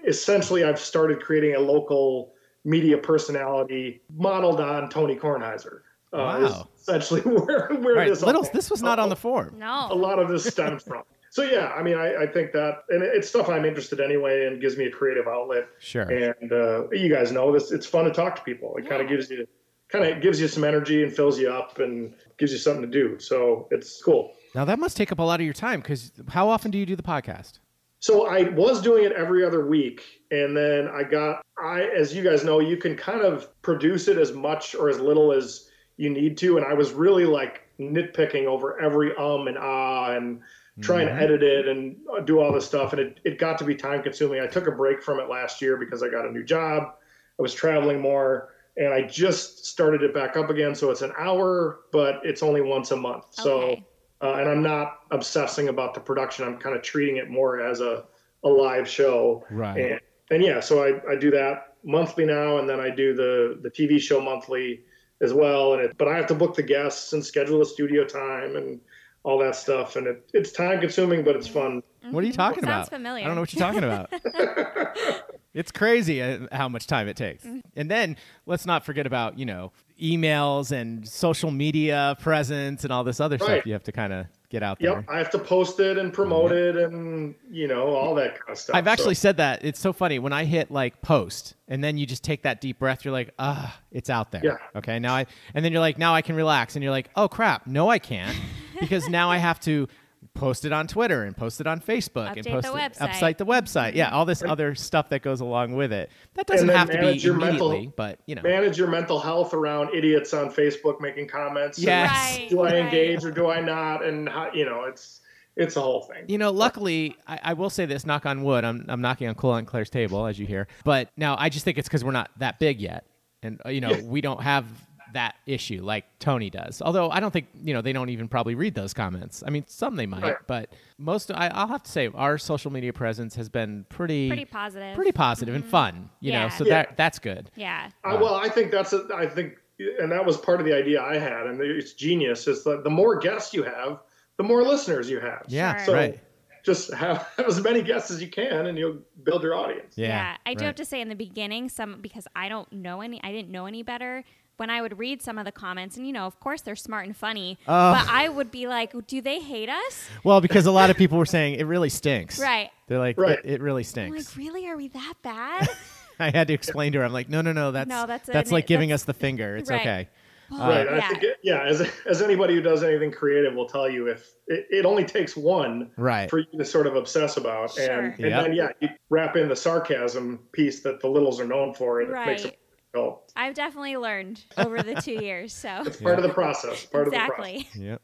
essentially, I've started creating a local media personality modeled on Tony Kornheiser. Uh, Wow. essentially *laughs* where where Right, this all- Littles, this was not on the *laughs* form. No. a lot of this stems *laughs* from. So yeah, I mean, I, I think that, and it's stuff I'm interested anyway, and gives me a creative outlet. Sure. And uh, you guys know this; it's fun to talk to people. It kind of gives you, kind of gives you some energy and fills you up and gives you something to do. So it's cool. Now that must take up a lot of your time because how often do you do the podcast? So I was doing it every other week, and then I got I, as you guys know, you can kind of produce it as much or as little as you need to, and I was really like nitpicking over every um and ah and trying to edit it and do all this stuff, and it it got to be time consuming. I took a break from it last year because I got a new job. I was traveling more. And I just started it back up again, so it's an hour, but it's only once a month. So Okay. Uh, and I'm not obsessing about the production. I'm kind of treating it more as a, a live show. Right. And, and yeah, so I, I do that monthly now, and then I do the the TV show monthly as well. And it, but I have to book the guests and schedule the studio time and all that stuff, and it, it's time consuming, but it's fun. What are you talking Sounds about? familiar. I don't know what you're talking about. *laughs* *laughs* it's crazy uh, how much time it takes. Mm-hmm. And then let's not forget about, you know, emails and social media presence and all this other stuff you have to kind of get out there. Yep, I have to post it and promote it, and you know all that kind of stuff. I've So- actually said that. It's so funny when I hit like post and then you just take that deep breath, you're like, ah, it's out there. Yeah. Okay. Now I, and then you're like, now I can relax. And you're like, oh crap. No, I can't because now I have to post it on Twitter and post it on Facebook and post the it, website. upsite the website. Yeah. All this other stuff that goes along with it. That doesn't have to be manage your mental- immediately, but you know, manage your mental health around idiots on Facebook making comments. Yes. Right. do I right. engage or do I not? And how, you know, it's it's a whole thing. You know, luckily, I, I will say this: knock on wood. I'm, I'm knocking on Cool and Claire's table, as you hear. But now, I just think it's because we're not that big yet, and uh, you know, we don't have that issue like Tony does. Although I don't think you know they don't even probably read those comments. I mean, some they might, Right. but most. I, I'll have to say our social media presence has been pretty Pretty positive. pretty positive and mm-hmm. fun. You know, so Yeah. that that's good. Yeah. I, well, I think that's a, I think, and that was part of the idea I had, and it's genius. Is that the more guests you have, the more listeners you have. Yeah, Sure. So right. just have, *laughs* have as many guests as you can, and you'll build your audience. Yeah, I do right. have to say in the beginning, some because I don't know any, I didn't know any better. When I would read some of the comments, and you know, of course, they're smart and funny, Oh. but I would be like, "Do they hate us?" Well, because a lot of people were saying it really stinks. Right. They're like, Right. it, it really I'm stinks. like, "Really? Are we that bad?" *laughs* I had to explain to her. I'm like, no, no, no. That's No, that's that's, an- like giving that's- us the finger. It's Right. okay. Uh, right. And yeah. I think, it, yeah, as, as anybody who does anything creative will tell you, if it, it only takes one Right. for you to sort of obsess about, Sure. and, and Yep. then yeah, you wrap in the sarcasm piece that the littles are known for, and it makes it Right. difficult. I've definitely learned over the two years. So It's part of the process. Part of the process. exactly. Yep.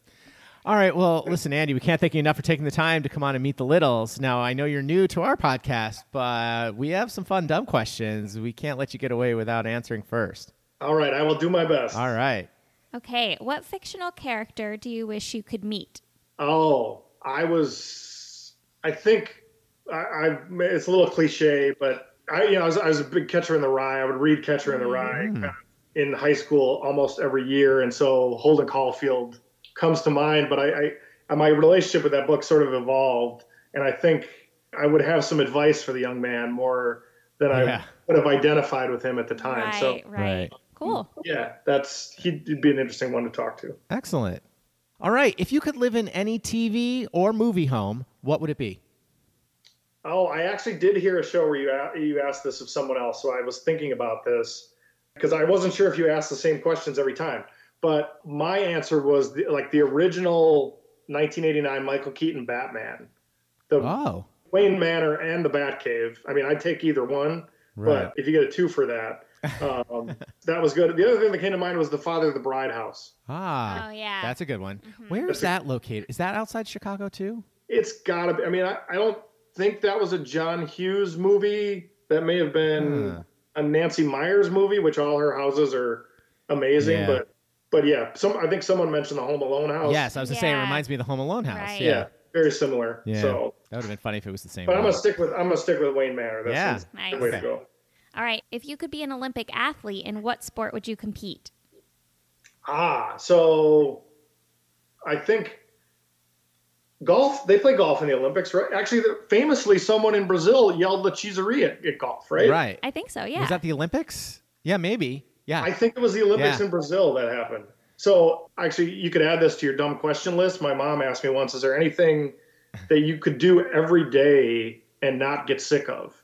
All right. Well, listen, Andy, we can't thank you enough for taking the time to come on and meet the Littles. Now, I know you're new to our podcast, but we have some fun, dumb questions. We can't let you get away without answering first. All right, I will do my best. All right. Okay, what fictional character do you wish you could meet? Oh, I was. I think I, I. It's a little cliche, but I, you know, I was, I was a big Catcher in the Rye. I would read Catcher in the Rye kind of in high school almost every year, and so Holden Caulfield comes to mind. But I, I, my relationship with that book sort of evolved, and I think I would have some advice for the young man more than Yeah. I would have identified with him at the time. Right, So right, Right. Cool. yeah, that's he'd be an interesting one to talk to. Excellent. All right. If you could live in any TV or movie home, what would it be? Oh, I actually did hear a show where you a- you asked this of someone else, so I was thinking about this because I wasn't sure if you asked the same questions every time. But my answer was the, like the original 1989 Michael Keaton Batman, the Oh, Wayne Manor and the Batcave. I mean, I'd take either one, Right. but if you get a two for that, um, *laughs* that was good. The other thing that came to mind was the Father of the Bride house. ah. Oh, yeah. That's a good one. Mm-hmm. Where is that located? Is that outside Chicago too? It's gotta be. I mean, I, I don't think that was a John Hughes movie. That may have been Huh. a Nancy Meyers movie, which all her houses are amazing. Yeah. But but yeah, some I think someone mentioned the Home Alone house. Yes, I was gonna say it reminds me of the Home Alone house. Right. yeah, Yeah. very similar. Yeah. So, That would have been funny if it was the same. but I'm gonna stick with I'm gonna stick with Wayne Manor. That Yeah. seems the Nice. way Okay. to go. All right. If you could be an Olympic athlete, in what sport would you compete? Ah, so I think golf. They play golf in the Olympics, right? Actually, famously, someone in Brazil yelled "La Cheeserie" at, at golf, right? Right. I think so. Yeah. Was that the Olympics? Yeah, maybe. Yeah. I think it was the Olympics Yeah. in Brazil that happened. So actually, you could add this to your dumb question list. My mom asked me once: "Is there anything that you could do every day and not get sick of?"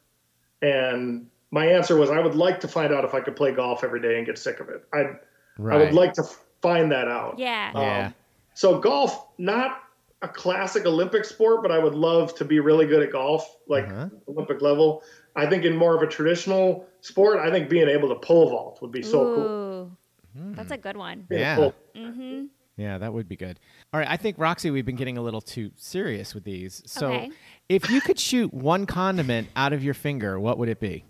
And my answer was, I would like to find out if I could play golf every day and get sick of it. I right. I would like to find that out. yeah. Yeah. Um, so golf, not a classic Olympic sport, but I would love to be really good at golf, like Uh-huh. Olympic level. I think in more of a traditional sport, I think being able to pole vault would be so cool. That's a good one. Being Yeah. Mm-hmm. Yeah, that would be good. All right, I think Roxy, we've been getting a little too serious with these. So, Okay. if you could shoot one condiment out of your finger, what would it be?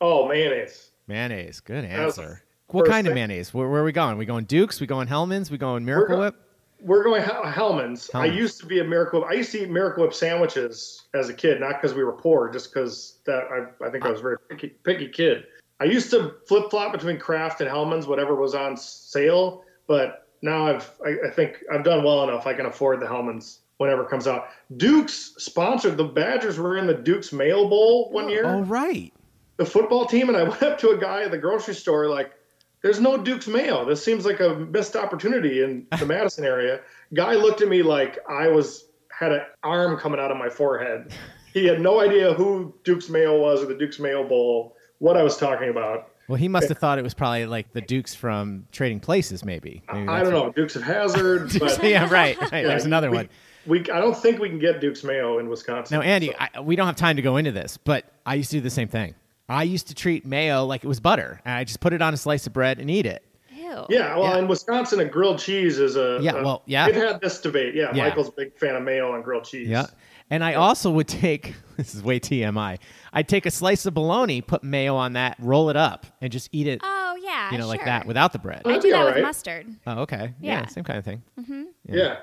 Oh, mayonnaise. Mayonnaise. Good answer. What first kind of mayonnaise? Where, where are we going? We going Dukes? We going Hellmann's? We going Miracle go- Whip? We're going Hel- Hellmann's. I used to be a Miracle. Whip. I used to eat Miracle Whip sandwiches as a kid, not because we were poor, just because that I, I think I was a very picky, picky kid. I used to flip flop between Kraft and Hellmann's, whatever was on sale. But now I've, I, I think I've done well enough. I can afford the Hellmann's whenever it comes out. Duke's sponsored. The Badgers were in the Duke's Mayo Bowl one oh, year Oh, right. the football team and I *laughs* went up to a guy at the grocery store like there's no Duke's Mayo. This seems like a missed opportunity in the Madison area. Guy looked at me like I was had an arm coming out of my forehead. He had no idea who Duke's Mayo was or the Duke's Mayo Bowl, what I was talking about. Well, he must have thought it was probably like the Dukes from Trading Places, maybe. Maybe I don't know, Dukes of Hazzard, *laughs* but yeah, right. right. There's another we, one. We I don't think we can get Duke's Mayo in Wisconsin. Now, Andy, So- I, we don't have time to go into this, but I used to do the same thing. I used to treat mayo like it was butter, and I just put it on a slice of bread and eat it. Ew. Yeah, well, Yeah. in Wisconsin, a grilled cheese is a Yeah, a- well, yeah. We've had this debate. Yeah, Yeah. Michael's a big fan of mayo and grilled cheese. Yeah. And I also would take *laughs* this is way TMI. I'd take a slice of bologna, put mayo on that, roll it up, and just eat it, Oh yeah. you know, like that without the bread. I do that all with mustard. Oh, okay. Yeah, Yeah. same kind of thing. Mm-hmm. Yeah.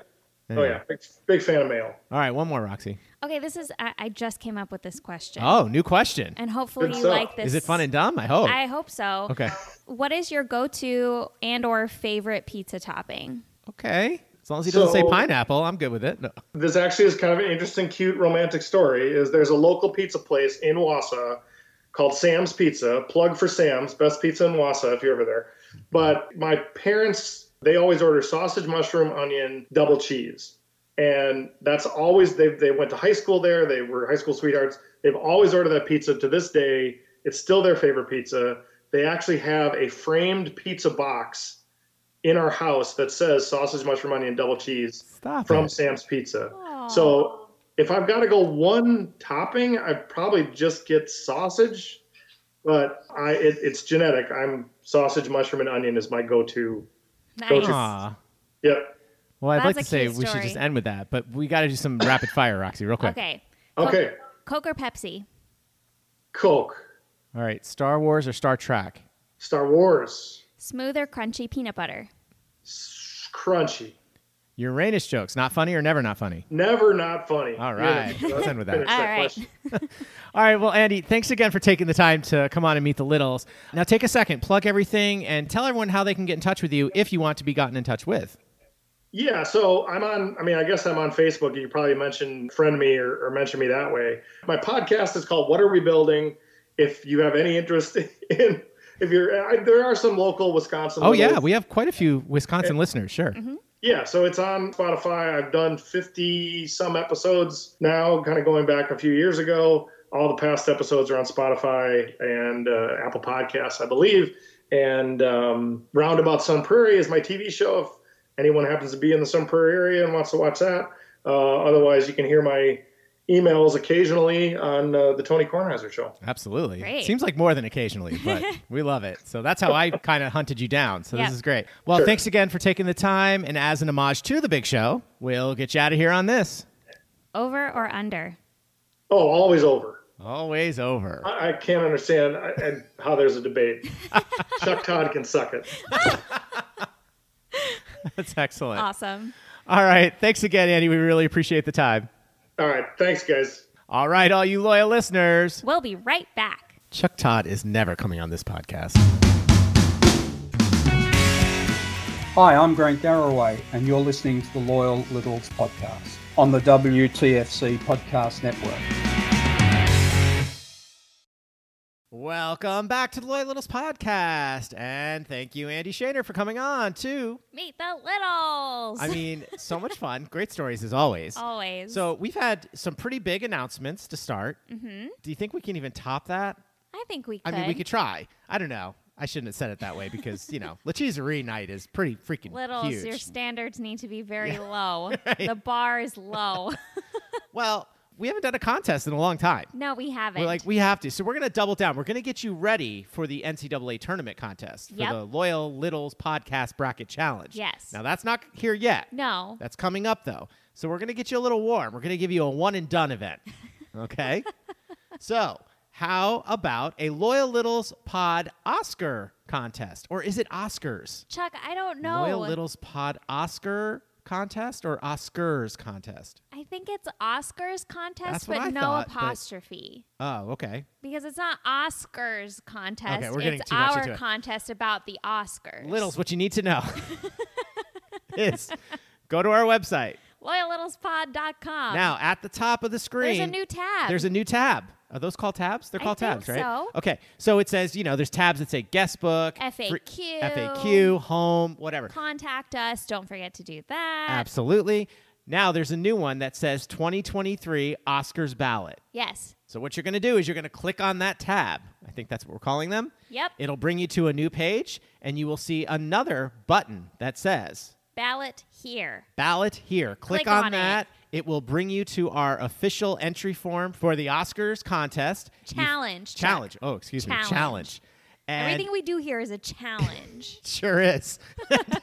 Oh yeah, big, big fan of mail. All right, one more, Roxy. Okay, this is I, I just came up with this question. Oh, new question. And hopefully Good you stuff. like this. Is it fun and dumb? I hope. I hope so. Okay. What is your go-to and or favorite pizza topping? Okay. As long as he doesn't say pineapple, I'm good with it. No. This actually is kind of an interesting, cute, romantic story. Is there's a local pizza place in Wausau called Sam's Pizza. Plug for Sam's, best pizza in Wausau if you're ever there. But my parents, they always order sausage, mushroom, onion, double cheese. And that's always they they went to high school there. They were high school sweethearts. They've always ordered that pizza to this day. It's still their favorite pizza. They actually have a framed pizza box in our house that says sausage, mushroom, onion, double cheese Stop from it. Sam's Pizza. So if I've got to go one topping, I'd probably just get sausage. But I, it, it's genetic. I'm sausage, mushroom, and onion is my go-to. Nice. Aw. Yep. Well, I'd That's like to say we should story. just end with that, but we got to do some *laughs* rapid fire, Roxy, real quick. Okay. Okay. Coke or Pepsi? Coke. All right. Star Wars or Star Trek? Star Wars. Smooth or crunchy peanut butter? S- Crunchy. Uranus jokes, not funny or never not funny? Never not funny. All right. Yeah, Let's end with that. finish All that right. question. *laughs* All right. Well, Andy, thanks again for taking the time to come on and meet the Littles. Now, take a second, plug everything, and tell everyone how they can get in touch with you if you want to be gotten in touch with. Yeah, so I'm on. I mean, I guess I'm on Facebook. You probably mentioned friend me or, or mention me that way. My podcast is called "What Are We Building." If you have any interest *laughs* in, if you're, I, there are some local Wisconsin. Oh, yeah. We have quite a few Wisconsin eh. listeners. Sure. Mm-hmm. Yeah, so it's on Spotify. I've done 50 some episodes now, kind of going back a few years ago. All the past episodes are on Spotify and uh, Apple Podcasts, I believe. And um, Roundabout Sun Prairie is my TV show. If anyone happens to be in the Sun Prairie area and wants to watch that, uh, otherwise, you can hear my emails occasionally on uh, the Tony Kornheiser show. Absolutely. Great. Seems like more than occasionally, *laughs* but we love it. So that's how I kind of hunted you down. So Yep. this is great. Well, Sure. thanks again for taking the time. And as an homage to the big show, we'll get you out of here on this. Over or under? Oh, always over. Always over. I, I can't understand I, I, how there's a debate. *laughs* Chuck Todd can suck it. *laughs* That's excellent. awesome. All right. Thanks again, Andy. We really appreciate the time. All right. Thanks, guys. All right, all you loyal listeners. We'll be right back. Chuck Todd is never coming on this podcast. Hi, I'm Grant Garraway, and you're listening to the Loyal Littles podcast on the WTFC Podcast Network. Welcome back to the Loyal Littles podcast. And thank you, Andy Schoenherr, for coming on, too. Meet the littles. I mean, so much fun. *laughs* Great stories as always. always. So, we've had some pretty big announcements to start. Mhm. Do you think we can even top that? I think we can. I mean, we could try. I don't know. I shouldn't have said it that way because, you know, *laughs* La Cheeserie night is pretty freaking Littles, huge. your standards need to be very Yeah. low. *laughs* Right. The bar is low. well, we haven't done a contest in a long time. no, we haven't. We're like, we have to. So we're going to double down. We're going to get you ready for the NCAA tournament contest for Yep. the Loyal Littles Podcast Bracket Challenge. Yes. Now, that's not here yet. no. That's coming up, though. So we're going to get you a little warm. We're going to give you a one and done event. *laughs* Okay? so, how about a Loyal Littles Pod Oscar contest? Or is it Oscars? Chuck, I don't know. Loyal Littles Pod Oscar contest or Oscars contest? I think it's Oscars contest, That's what but I no thought, but- apostrophe. Oh, okay. Because it's not Oscars contest. Okay, we're getting it's too much our into it. contest about the Oscars. Littles, what you need to know *laughs* is go to our website. LoyalLittlesPod.com. Now, at the top of the screen, there's a new tab. There's a new tab. Are those called tabs? They're I called think tabs, right? so. Okay. So it says, you know, there's tabs that say guest book, free- FAQ. FAQ, home, whatever. Contact us. Don't forget to do that. Absolutely. Now there's a new one that says 2023 Oscars ballot. Yes. So what you're going to do is you're going to click on that tab. I think that's what we're calling them. Yep. It'll bring you to a new page and you will see another button that says Ballot here. ballot here. Click, Click on, on that. It. Will bring you to our official entry form for the Oscars contest. Challenge. Chuck. challenge. Oh, excuse me. Challenge. Challenge. And Everything we do here is a challenge. *laughs* sure is.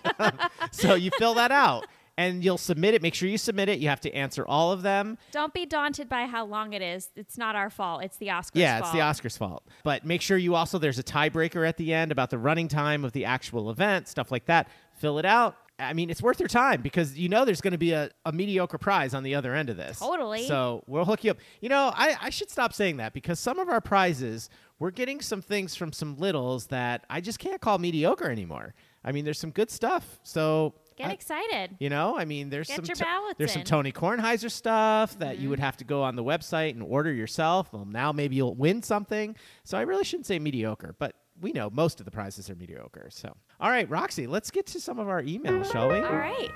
*laughs* so you fill that out and you'll submit it. Make sure you submit it. You have to answer all of them. Don't be daunted by how long it is. It's not our fault. It's the Oscars yeah, fault. it's the Oscars' fault. But make sure you also there's a tiebreaker at the end about the running time of the actual event, stuff like that. Fill it out. I mean, it's worth your time because you know there's going to be a, a mediocre prize on the other end of this. Totally. So we'll hook you up. You know, I, I should stop saying that because some of our prizes, we're getting some things from some littles that I just can't call mediocre anymore. I mean, there's some good stuff. So Get I- excited. you know, I mean, there's Get some your To- ballots there's some. Tony Kornheiser stuff that you would mm-hmm. have to go on the website and order yourself. Well, now maybe you'll win something. So I really shouldn't say mediocre, but we know most of the prizes are mediocre. So, all right, Roxy, let's get to some of our emails, shall we? All right.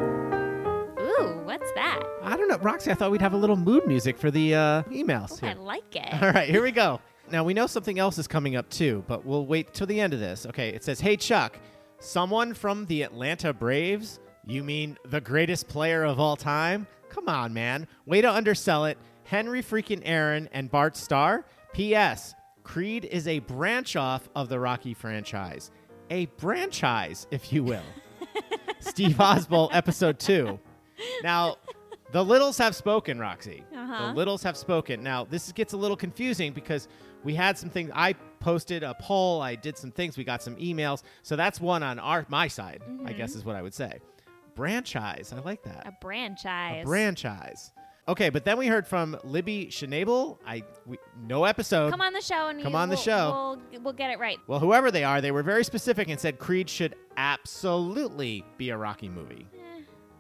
Ooh, what's that? I don't know, Roxy. I thought we'd have a little mood music for the uh, emails. Oh, I like it. All right, here we go. Now we know something else is coming up too, but we'll wait till the end of this. Okay, it says, "Hey Chuck, someone from the Atlanta Braves? You mean the greatest player of all time? Come on, man. Way to undersell it. Henry freaking Aaron and Bart Starr. P.S. Creed is a branch off of the Rocky franchise, a franchise, if you will. *laughs* Steve Oswald, episode two. Now, the Littles have spoken, Roxy. Uh-huh. The Littles have spoken. Now, this gets a little confusing because we had some things. I posted a poll. I did some things. We got some emails. So that's one on our my side. I guess is what I would say. Franchise. I like that. A franchise. A franchise. Okay, but then we heard from Libby Schnabel. I we, no episode. Come on the show and Come on the we'll- show. We'll, we'll get it right. Well, whoever they are, they were very specific and said Creed should absolutely be a Rocky movie.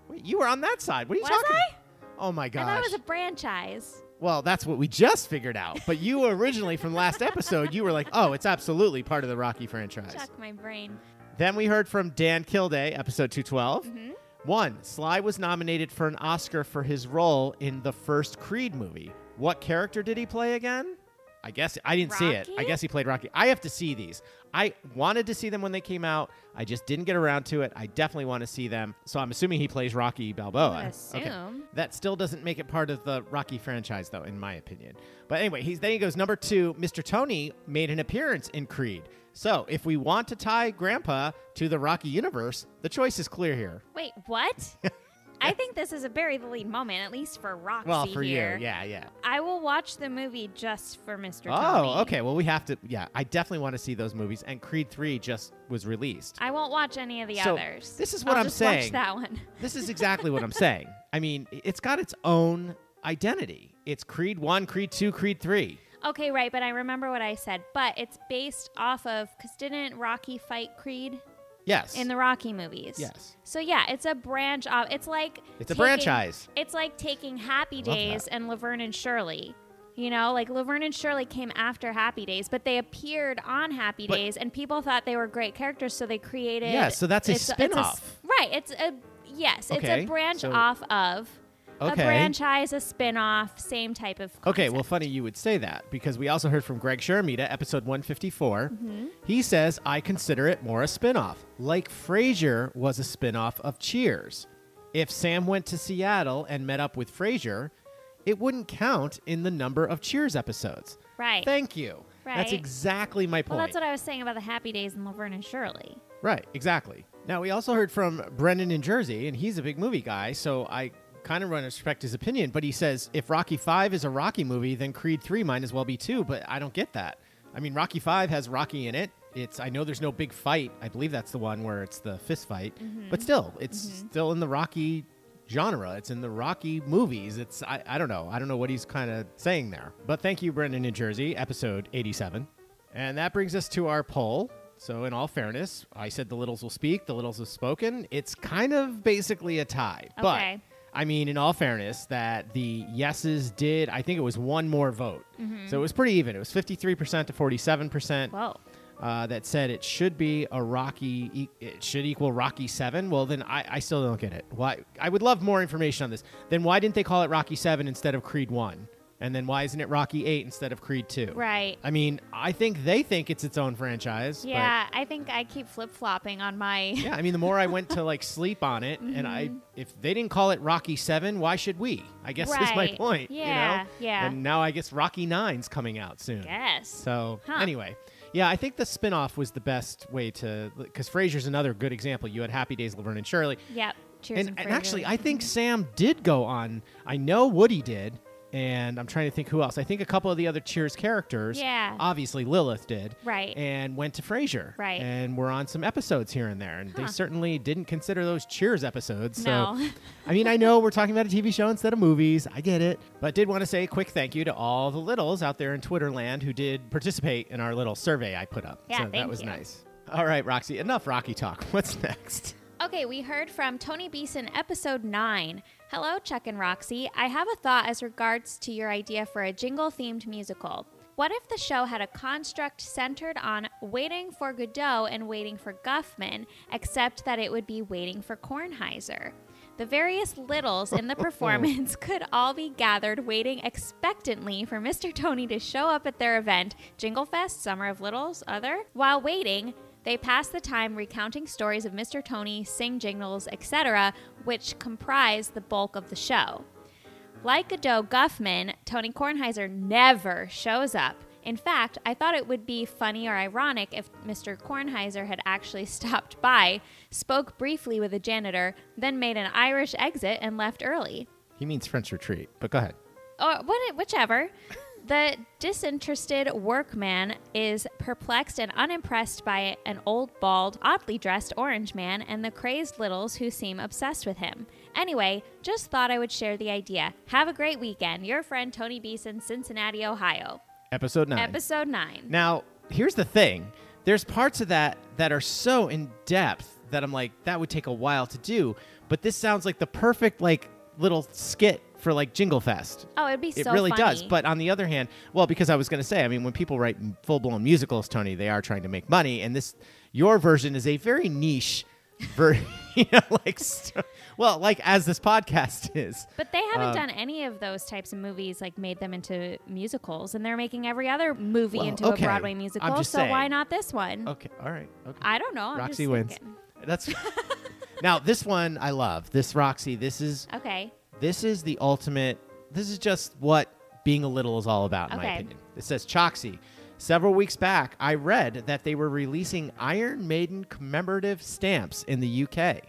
Wait, you were on that side. What are you Eh. Was talking? I? Oh my I gosh. thought it was a franchise. Well, that's what we just figured out. But you originally from last episode, you were like, "Oh, it's absolutely part of the Rocky franchise." Chuck my brain. Then we heard from Dan Kilday, episode 212. Mm-hmm. One, Sly was nominated for an Oscar for his role in the first Creed movie. What character did he play again? I guess I didn't see it. I guess he played Rocky. I have to see these. I wanted to see them when they came out. I just didn't get around to it. I definitely want to see them. So I'm assuming he plays Rocky Balboa. Assume. That still doesn't make it part of the Rocky franchise, though, in my opinion. But anyway, he's then he goes number two. Mr. Tony made an appearance in Creed. So if we want to tie Grandpa to the Rocky universe, the choice is clear here. Wait, what? *laughs* I think this is a bury the lead moment, at least for Roxy well, for here. you, yeah, yeah. I will watch the movie just for Mr. Oh, okay. Well, we have to. Yeah, I definitely want to see those movies. And Creed Three just was released. I won't watch any of the So, others. this is what I'm just saying. Watch that one. *laughs* This is exactly what I'm saying. I mean, it's got its own identity. It's Creed One, Creed Two, Creed Three. Okay, right, but I remember what I said. But it's based off of because didn't Rocky fight Creed Yes. in the Rocky movies? Yes. So yeah, it's a branch off. It's like It's a taking- franchise. It's like taking Happy Love Days that. and Laverne and Shirley. You know, like Laverne and Shirley came after Happy Days, but they appeared on Happy But- Days, and people thought they were great characters, so they created. Yeah, so that's a it's it's spin-off. right. It's a yes. It's Okay, a branch so- off of Okay. a franchise, a spin-off, same type of. Okay, well, funny you would say that because we also heard from Greg Sharamita, episode 154. Mm-hmm. He says, I consider it more a spinoff, like Frasier was a spinoff of Cheers. If Sam went to Seattle and met up with Frasier, it wouldn't count in the number of Cheers episodes. Right. Thank you. Right. That's exactly my point. Well, that's what I was saying about the Happy Days and Laverne and Shirley. Right, exactly. Now, we also heard from Brendan in Jersey, and he's a big movie guy, so I kind of want to respect his opinion. But he says if Rocky 5 is a Rocky movie, then Creed 3 might as well be too, but I don't get that. I mean, Rocky 5 has Rocky in it. It's I know there's no big fight. I believe that's the one where it's the fist fight. Mm-hmm. But still, it's mm-hmm. still in the Rocky genre. It's in the Rocky movies. It's I, I don't know. I don't know what he's kind of saying there. But thank you, Brendan New Jersey, episode 87. And that brings us to our poll. So, in all fairness, I said the littles will speak, the littles have spoken. It's kind of basically a tie. Okay. But, I mean, in all fairness, that the yeses did, I think it was one more vote. So it was pretty even. It was 53% to 47% Whoa. uh, that said it should be a Rocky, e- it should equal Rocky 7. Well, then I, I still don't get it. Why? I would love more information on this. Then why didn't they call it Rocky 7 instead of Creed 1? And then why isn't it Rocky 8 instead of Creed 2? Right. I mean, I think they think it's its own franchise. Yeah, I think I keep flip flopping on my. *laughs* yeah, I mean, the more I went to like *laughs* sleep on it, and I, if they didn't call it Rocky Seven, why should we? I guess is my Mm-hmm. Right. point. Yeah, you know? yeah. And now I guess Rocky Nine's coming out soon. Guess. So Huh. anyway, yeah, I think the spin-off was the best way to because Frasier's another good example. You had Happy Days, Laverne and Shirley, Yep. Cheers. and, and, and actually, I think Sam did go on. I know Woody did, and I'm trying to think who else. I think a couple of the other Cheers characters. Yeah. Obviously, Lilith did. Right. And went to Frasier. Right. And we're on some episodes here and there, and they certainly didn't consider those Cheers episodes. No. So, *laughs* I mean, I know we're talking about a TV show instead of movies. I get it, but did want to say a quick thank you to all the littles out there in Twitter land who did participate in our little survey I put up. Yeah, so that was you. nice. All right, Roxy, enough Rocky talk. *laughs* What's next? Okay, we heard from Tony Beeson, episode 9. Hello, Chuck and Roxy. I have a thought as regards to your idea for a jingle themed musical. What if the show had a construct centered on waiting for Godot and waiting for Guffman, except that it would be waiting for Kornheiser? The various littles in the *laughs* performance *laughs* could all be gathered waiting expectantly for Mr. Tony to show up at their event, Jingle Fest, Summer of Littles, other. While waiting, they pass the time recounting stories of Mr. Tony, sing jingles, etc., which comprise the bulk of the show. Like Godot Guffman, Tony Kornheiser never shows up. In fact, I thought it would be funny or ironic if Mr. Kornheiser had actually *laughs* stopped by, spoke briefly with a janitor, then made an Irish exit and left early. He means French retreat, but go ahead. Or what, whichever. The disinterested workman is perplexed and unimpressed by an old, bald, oddly dressed orange man and the crazed littles who seem obsessed with him. Anyway, just thought I would share the idea. Have a great weekend. Your friend Tony Beeson, Cincinnati, Ohio. Episode nine. Episode 9. Now, here's the thing. There's parts of that that are so in depth that I'm like, that would take a while to do. But this sounds like the perfect like little skit for like Jingle Fest. Oh, it'd be It so It really does. But on the other hand, well, because I was going to say, I mean, when people write full blown musicals, Tony, they are trying to make money, and this your version is a very niche, ver- *laughs* you know, like st- well, like as this podcast is. But they haven't Um, done any of those types of movies, like made them into musicals, and they're making every other movie Well, into okay. a Broadway musical. so why not this one? Okay, all right. Okay. I don't know. I'm Roxy just wins. That's *laughs* now this one I love. This Roxy. This is Okay. This is the ultimate. This is just what being a little is all about, in my opinion. It says Choxy. Several weeks back, I read that they were releasing Iron Maiden commemorative stamps in the UK.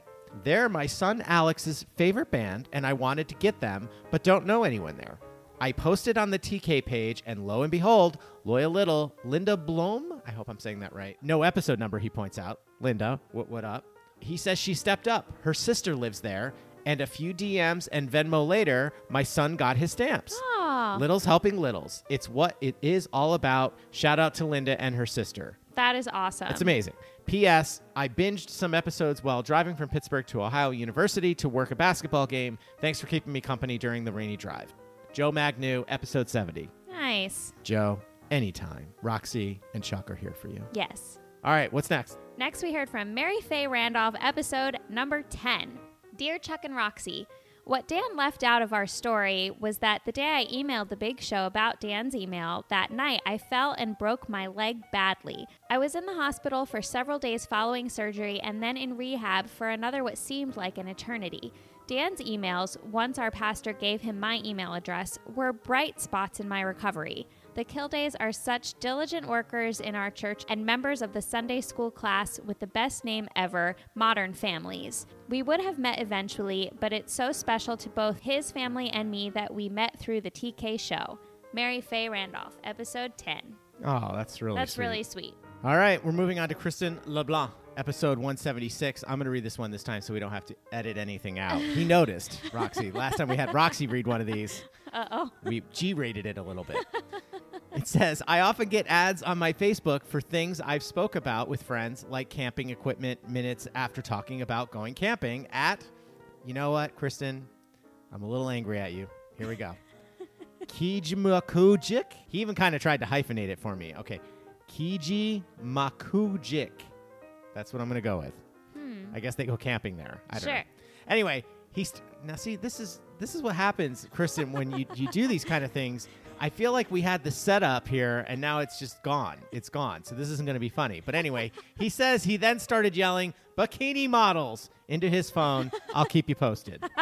They're my son Alex's favorite band, and I wanted to get them, but don't know anyone there. I posted on the TK page, and lo and behold, Loyal Little, Linda Blom, I hope I'm saying that right. No episode number, he points out. Linda, what, what up? He says she stepped up. Her sister lives there, and a few DMs and Venmo later, my son got his stamps. Aw, Littles helping littles. It's what it is all about. Shout out to Linda and her sister. that is awesome. It's amazing. P.S. I binged some episodes while driving from Pittsburgh to Ohio University to work a basketball game. Thanks for keeping me company during the rainy drive. Joe Magnu, episode 70. Nice. Joe, anytime. Roxy and Chuck are here for you. Yes. All right, what's next? Next, we heard from Mary Faye Randolph, episode number 10. Dear Chuck and Roxy, what Dan left out of our story was that the day I emailed the big show about Dan's email, that night I fell and broke my leg badly. I was in the hospital for several days following surgery and then in rehab for another what seemed like an eternity. Dan's emails, once our pastor gave him my email address, were bright spots in my recovery. The Kildays are such diligent workers in our church and members of the Sunday school class with the best name ever, Modern Families. We would have met eventually, but it's so special to both his family and me that we met through the TK show. Mary Faye Randolph, episode 10. Oh, that's really That's sweet. really sweet. All right, we're moving on to Kristen LeBlanc, episode 176. I'm going to read this one this time so we don't have to edit anything out. He *laughs* noticed, Roxy. Last time we had Roxy read one of these, Uh oh. we G rated it a little bit. *laughs* It says, I often get ads on my Facebook for things I've spoke about with friends, like camping equipment minutes after talking about going camping at, you know what, Kristen? I'm a little angry at you. Here we go. *laughs* Kijimakujik. He even kind of tried to hyphenate it for me. Okay. Kiji Makujik. That's what I'm going to go with. Hmm. I guess they go camping there. I don't know. Sure. Anyway, he's now see this is this is what happens, Kristen, when you you do these kind of things. I feel like we had the setup here and now it's just gone. It's gone. So this isn't going to be funny. But anyway, he says he then started yelling bikini models into his phone. I'll keep you posted. *laughs*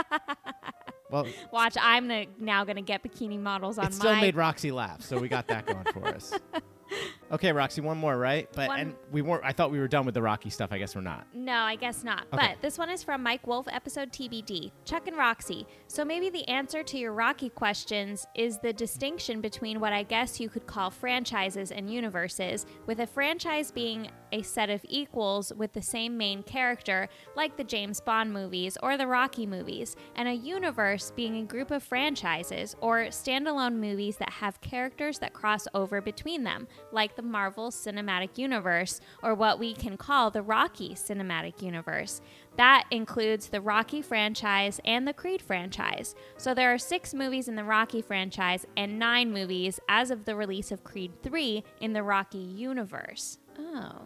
Well, Watch, I'm the, now going to get bikini models on it still my. made Roxy laugh, so we got that going for us. *laughs* Okay, Roxy, one more, right? But One- and we weren't. I thought we were done with the Rocky stuff. I guess we're not. No, I guess not. Okay. But this one is from Mike Wolf, episode TBD. Chuck and Roxy. So maybe the answer to your Rocky questions is the distinction between what I guess you could call franchises and universes, with a franchise being a set of equals with the same main character, like the James Bond movies or the Rocky movies, and a universe being a group of franchises or standalone movies that have characters that cross over between them, like the Marvel Cinematic Universe or what we can call the Rocky Cinematic Universe. That includes the Rocky franchise and the Creed franchise. So there are six movies in the Rocky franchise and nine movies as of the release of Creed 3 in the Rocky universe. Oh.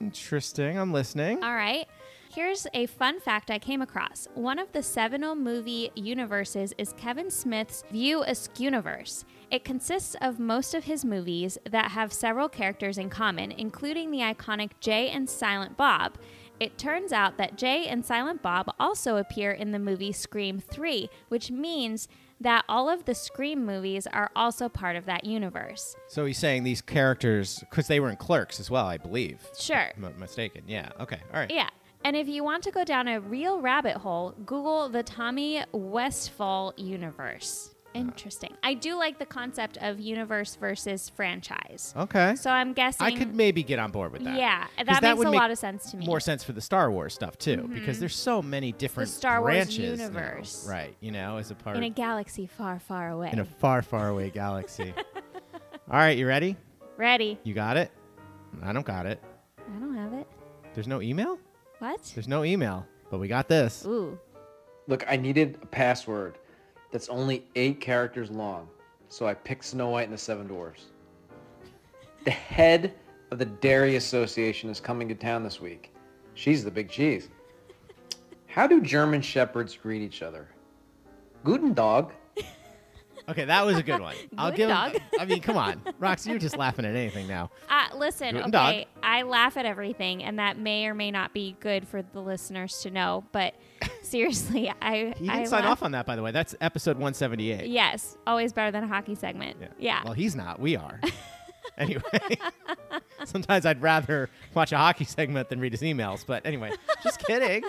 Interesting. I'm listening. All right. Here's a fun fact I came across. One of the seminal movie universes is Kevin Smith's View Askewniverse. It consists of most of his movies that have several characters in common, including the iconic Jay and Silent Bob. It turns out that Jay and Silent Bob also appear in the movie Scream 3, which means that all of the Scream movies are also part of that universe. So he's saying these characters because they were in Clerks as well, I believe. Sure. If mistaken. Yeah. Okay. All right. Yeah. And if you want to go down a real rabbit hole, Google the Tommy Westphall universe. Interesting. I do like the concept of universe versus franchise. Okay. So I'm guessing I could maybe get on board with that. Yeah, that makes would a lot of sense to me. More sense for the Star Wars stuff too, mm-hmm. because there's so many different the Star Wars branches now, universe. right? You know, as a part in a galaxy far, far away. in a far, far away galaxy. *laughs* All right, you ready? Ready? You got it? I don't got it. I don't have it. There's no email. What? There's no email, but we got this. Ooh. Look, I needed a password that's only eight characters long, so I picked Snow White and the Seven Dwarfs. The head of the Dairy Association is coming to town this week. She's the big cheese. How do German shepherds greet each other? Guten Dog. Okay, that was a good one. *laughs* I'll give. dog. I mean, come on, Roxy, you're just laughing at anything now. *laughs* Uh, listen, Guten okay, Tag. I laugh at everything, and that may or may not be good for the listeners to know. But *laughs* seriously, I He didn't sign laugh- off on that, by the way. That's episode 178. Yes, always better than a hockey segment. Yeah. Well, he's not. We are. anyway, sometimes I'd rather watch a hockey segment than read his emails. But anyway, just kidding.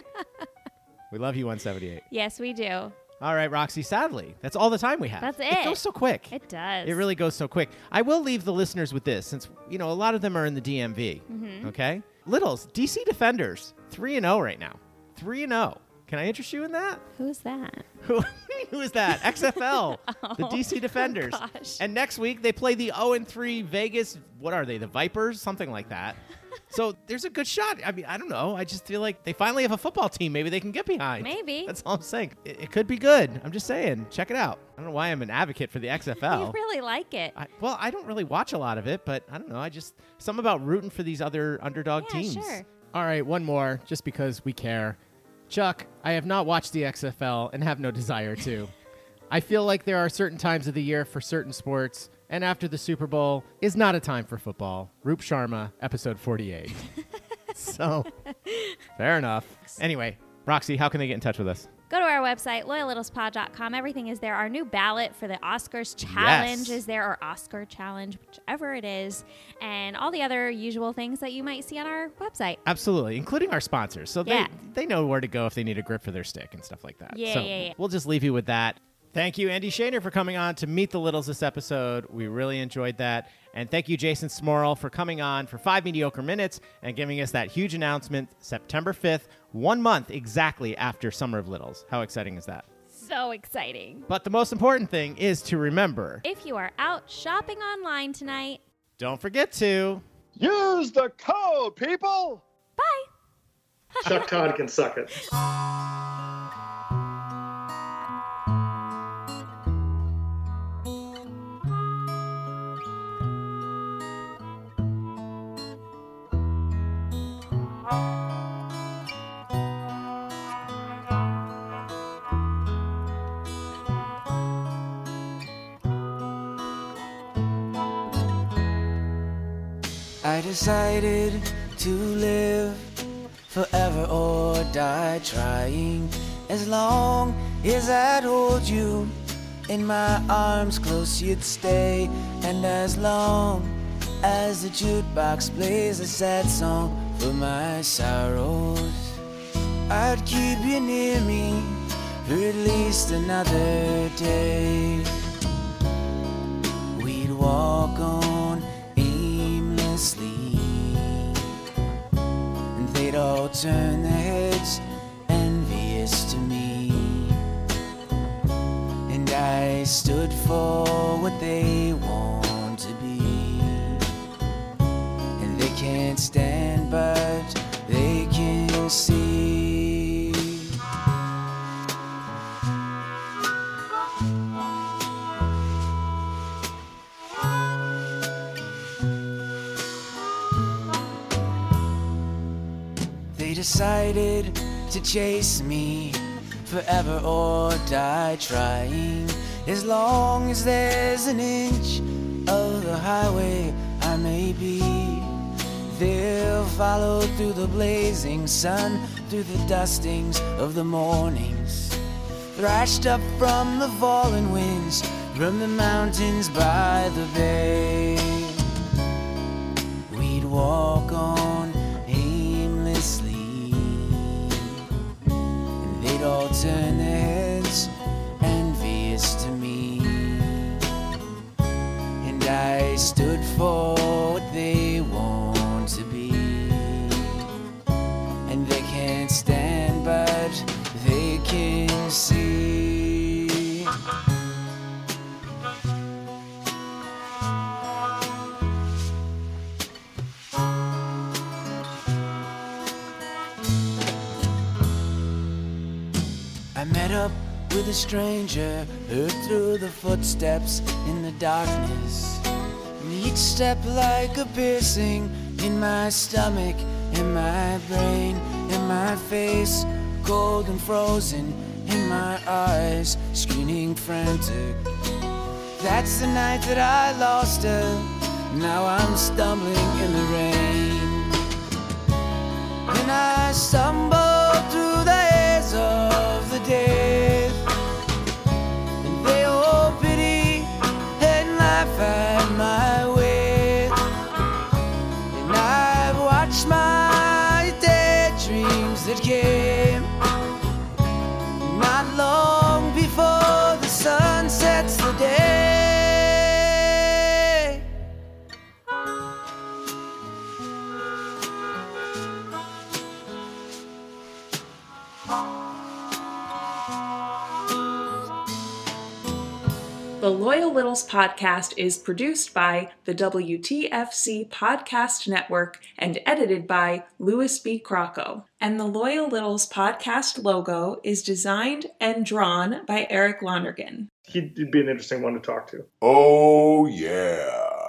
We love you, 178. Yes, we do. All right, Roxy, sadly, that's all the time we have. That's It it. goes so quick. It does. It really goes so quick. I will leave the listeners with this since, you know, a lot of them are in the DMV. Mhm. Okay? Littles, DC Defenders, 3 and 0 right now. 3 and 0. Can I interest you in that? Who's that? Who, who is that? *laughs* *laughs* XFL, the Oh, DC Defenders. gosh. And next week they play the 0 and 3 Vegas, what are they? The Vipers, something like that. So there's a good shot. I mean, I don't know. I just feel like they finally have a football team maybe they can get behind. Maybe. That's all I'm saying. It, it could be good. I'm just saying. Check it out. I don't know why I'm an advocate for the XFL. *laughs* You really like it. I, well, I don't really watch a lot of it, but I don't know. I just something about rooting for these other underdog Yeah, teams. sure. All right, one more, just because we care. Chuck, I have not watched the XFL and have no desire to. *laughs* I feel like there are certain times of the year for certain sports, and after the Super Bowl is not a time for football. Roop Sharma, episode 48. *laughs* so, fair enough. Anyway, Roxy, how can they get in touch with us? Go to our website, loyallittlespod.com. Everything is there. Our new ballot for the Oscars challenge Yes. is there, or Oscar challenge, whichever it is, and all the other usual things that you might see on our website. Absolutely, including our sponsors. So Yeah. they, they know where to go if they need a grip for their stick and stuff like that. Yeah, so yeah, yeah. We'll just leave you with that. Thank you, Andy Schoenherr, for coming on to Meet the Littles this episode. We really enjoyed that. And thank you, Jason Smorol, for coming on for five mediocre minutes and giving us that huge announcement September 5th, one month exactly after Summer of Littles. How exciting is that? So exciting. But the most important thing is to remember If you are out shopping online tonight, don't forget to. Use the code, people. Bye! *laughs* Chuck Todd can suck it. Decided to live forever or die trying. As long as I'd hold you in my arms close you'd stay. And as long as the jukebox plays a sad song for my sorrows I'd keep you near me for at least another day. We'd walk on all turn their heads envious to me. And I stood for what they want to be. And they can't stand, but they can see. To chase me forever or die trying. As long as there's an inch of the highway I may be, they'll follow through the blazing sun, through the dustings of the mornings. Thrashed up from the fallen winds, from the mountains by the bay. We'd walk on turn heads envious to me. And I stood for what they a stranger, heard through the footsteps in the darkness. And each step like a piercing in my stomach, in my brain, in my face, cold and frozen in my eyes, screaming frantic. That's the night that I lost her. Now I'm stumbling in the rain. And I stumble Loyal podcast is produced by the WTFC Podcast Network and edited by Louis B. Crocco. And the Loyal Littles podcast logo is designed and drawn by Eric Londergan. He'd be an interesting one to talk to. Oh, yeah.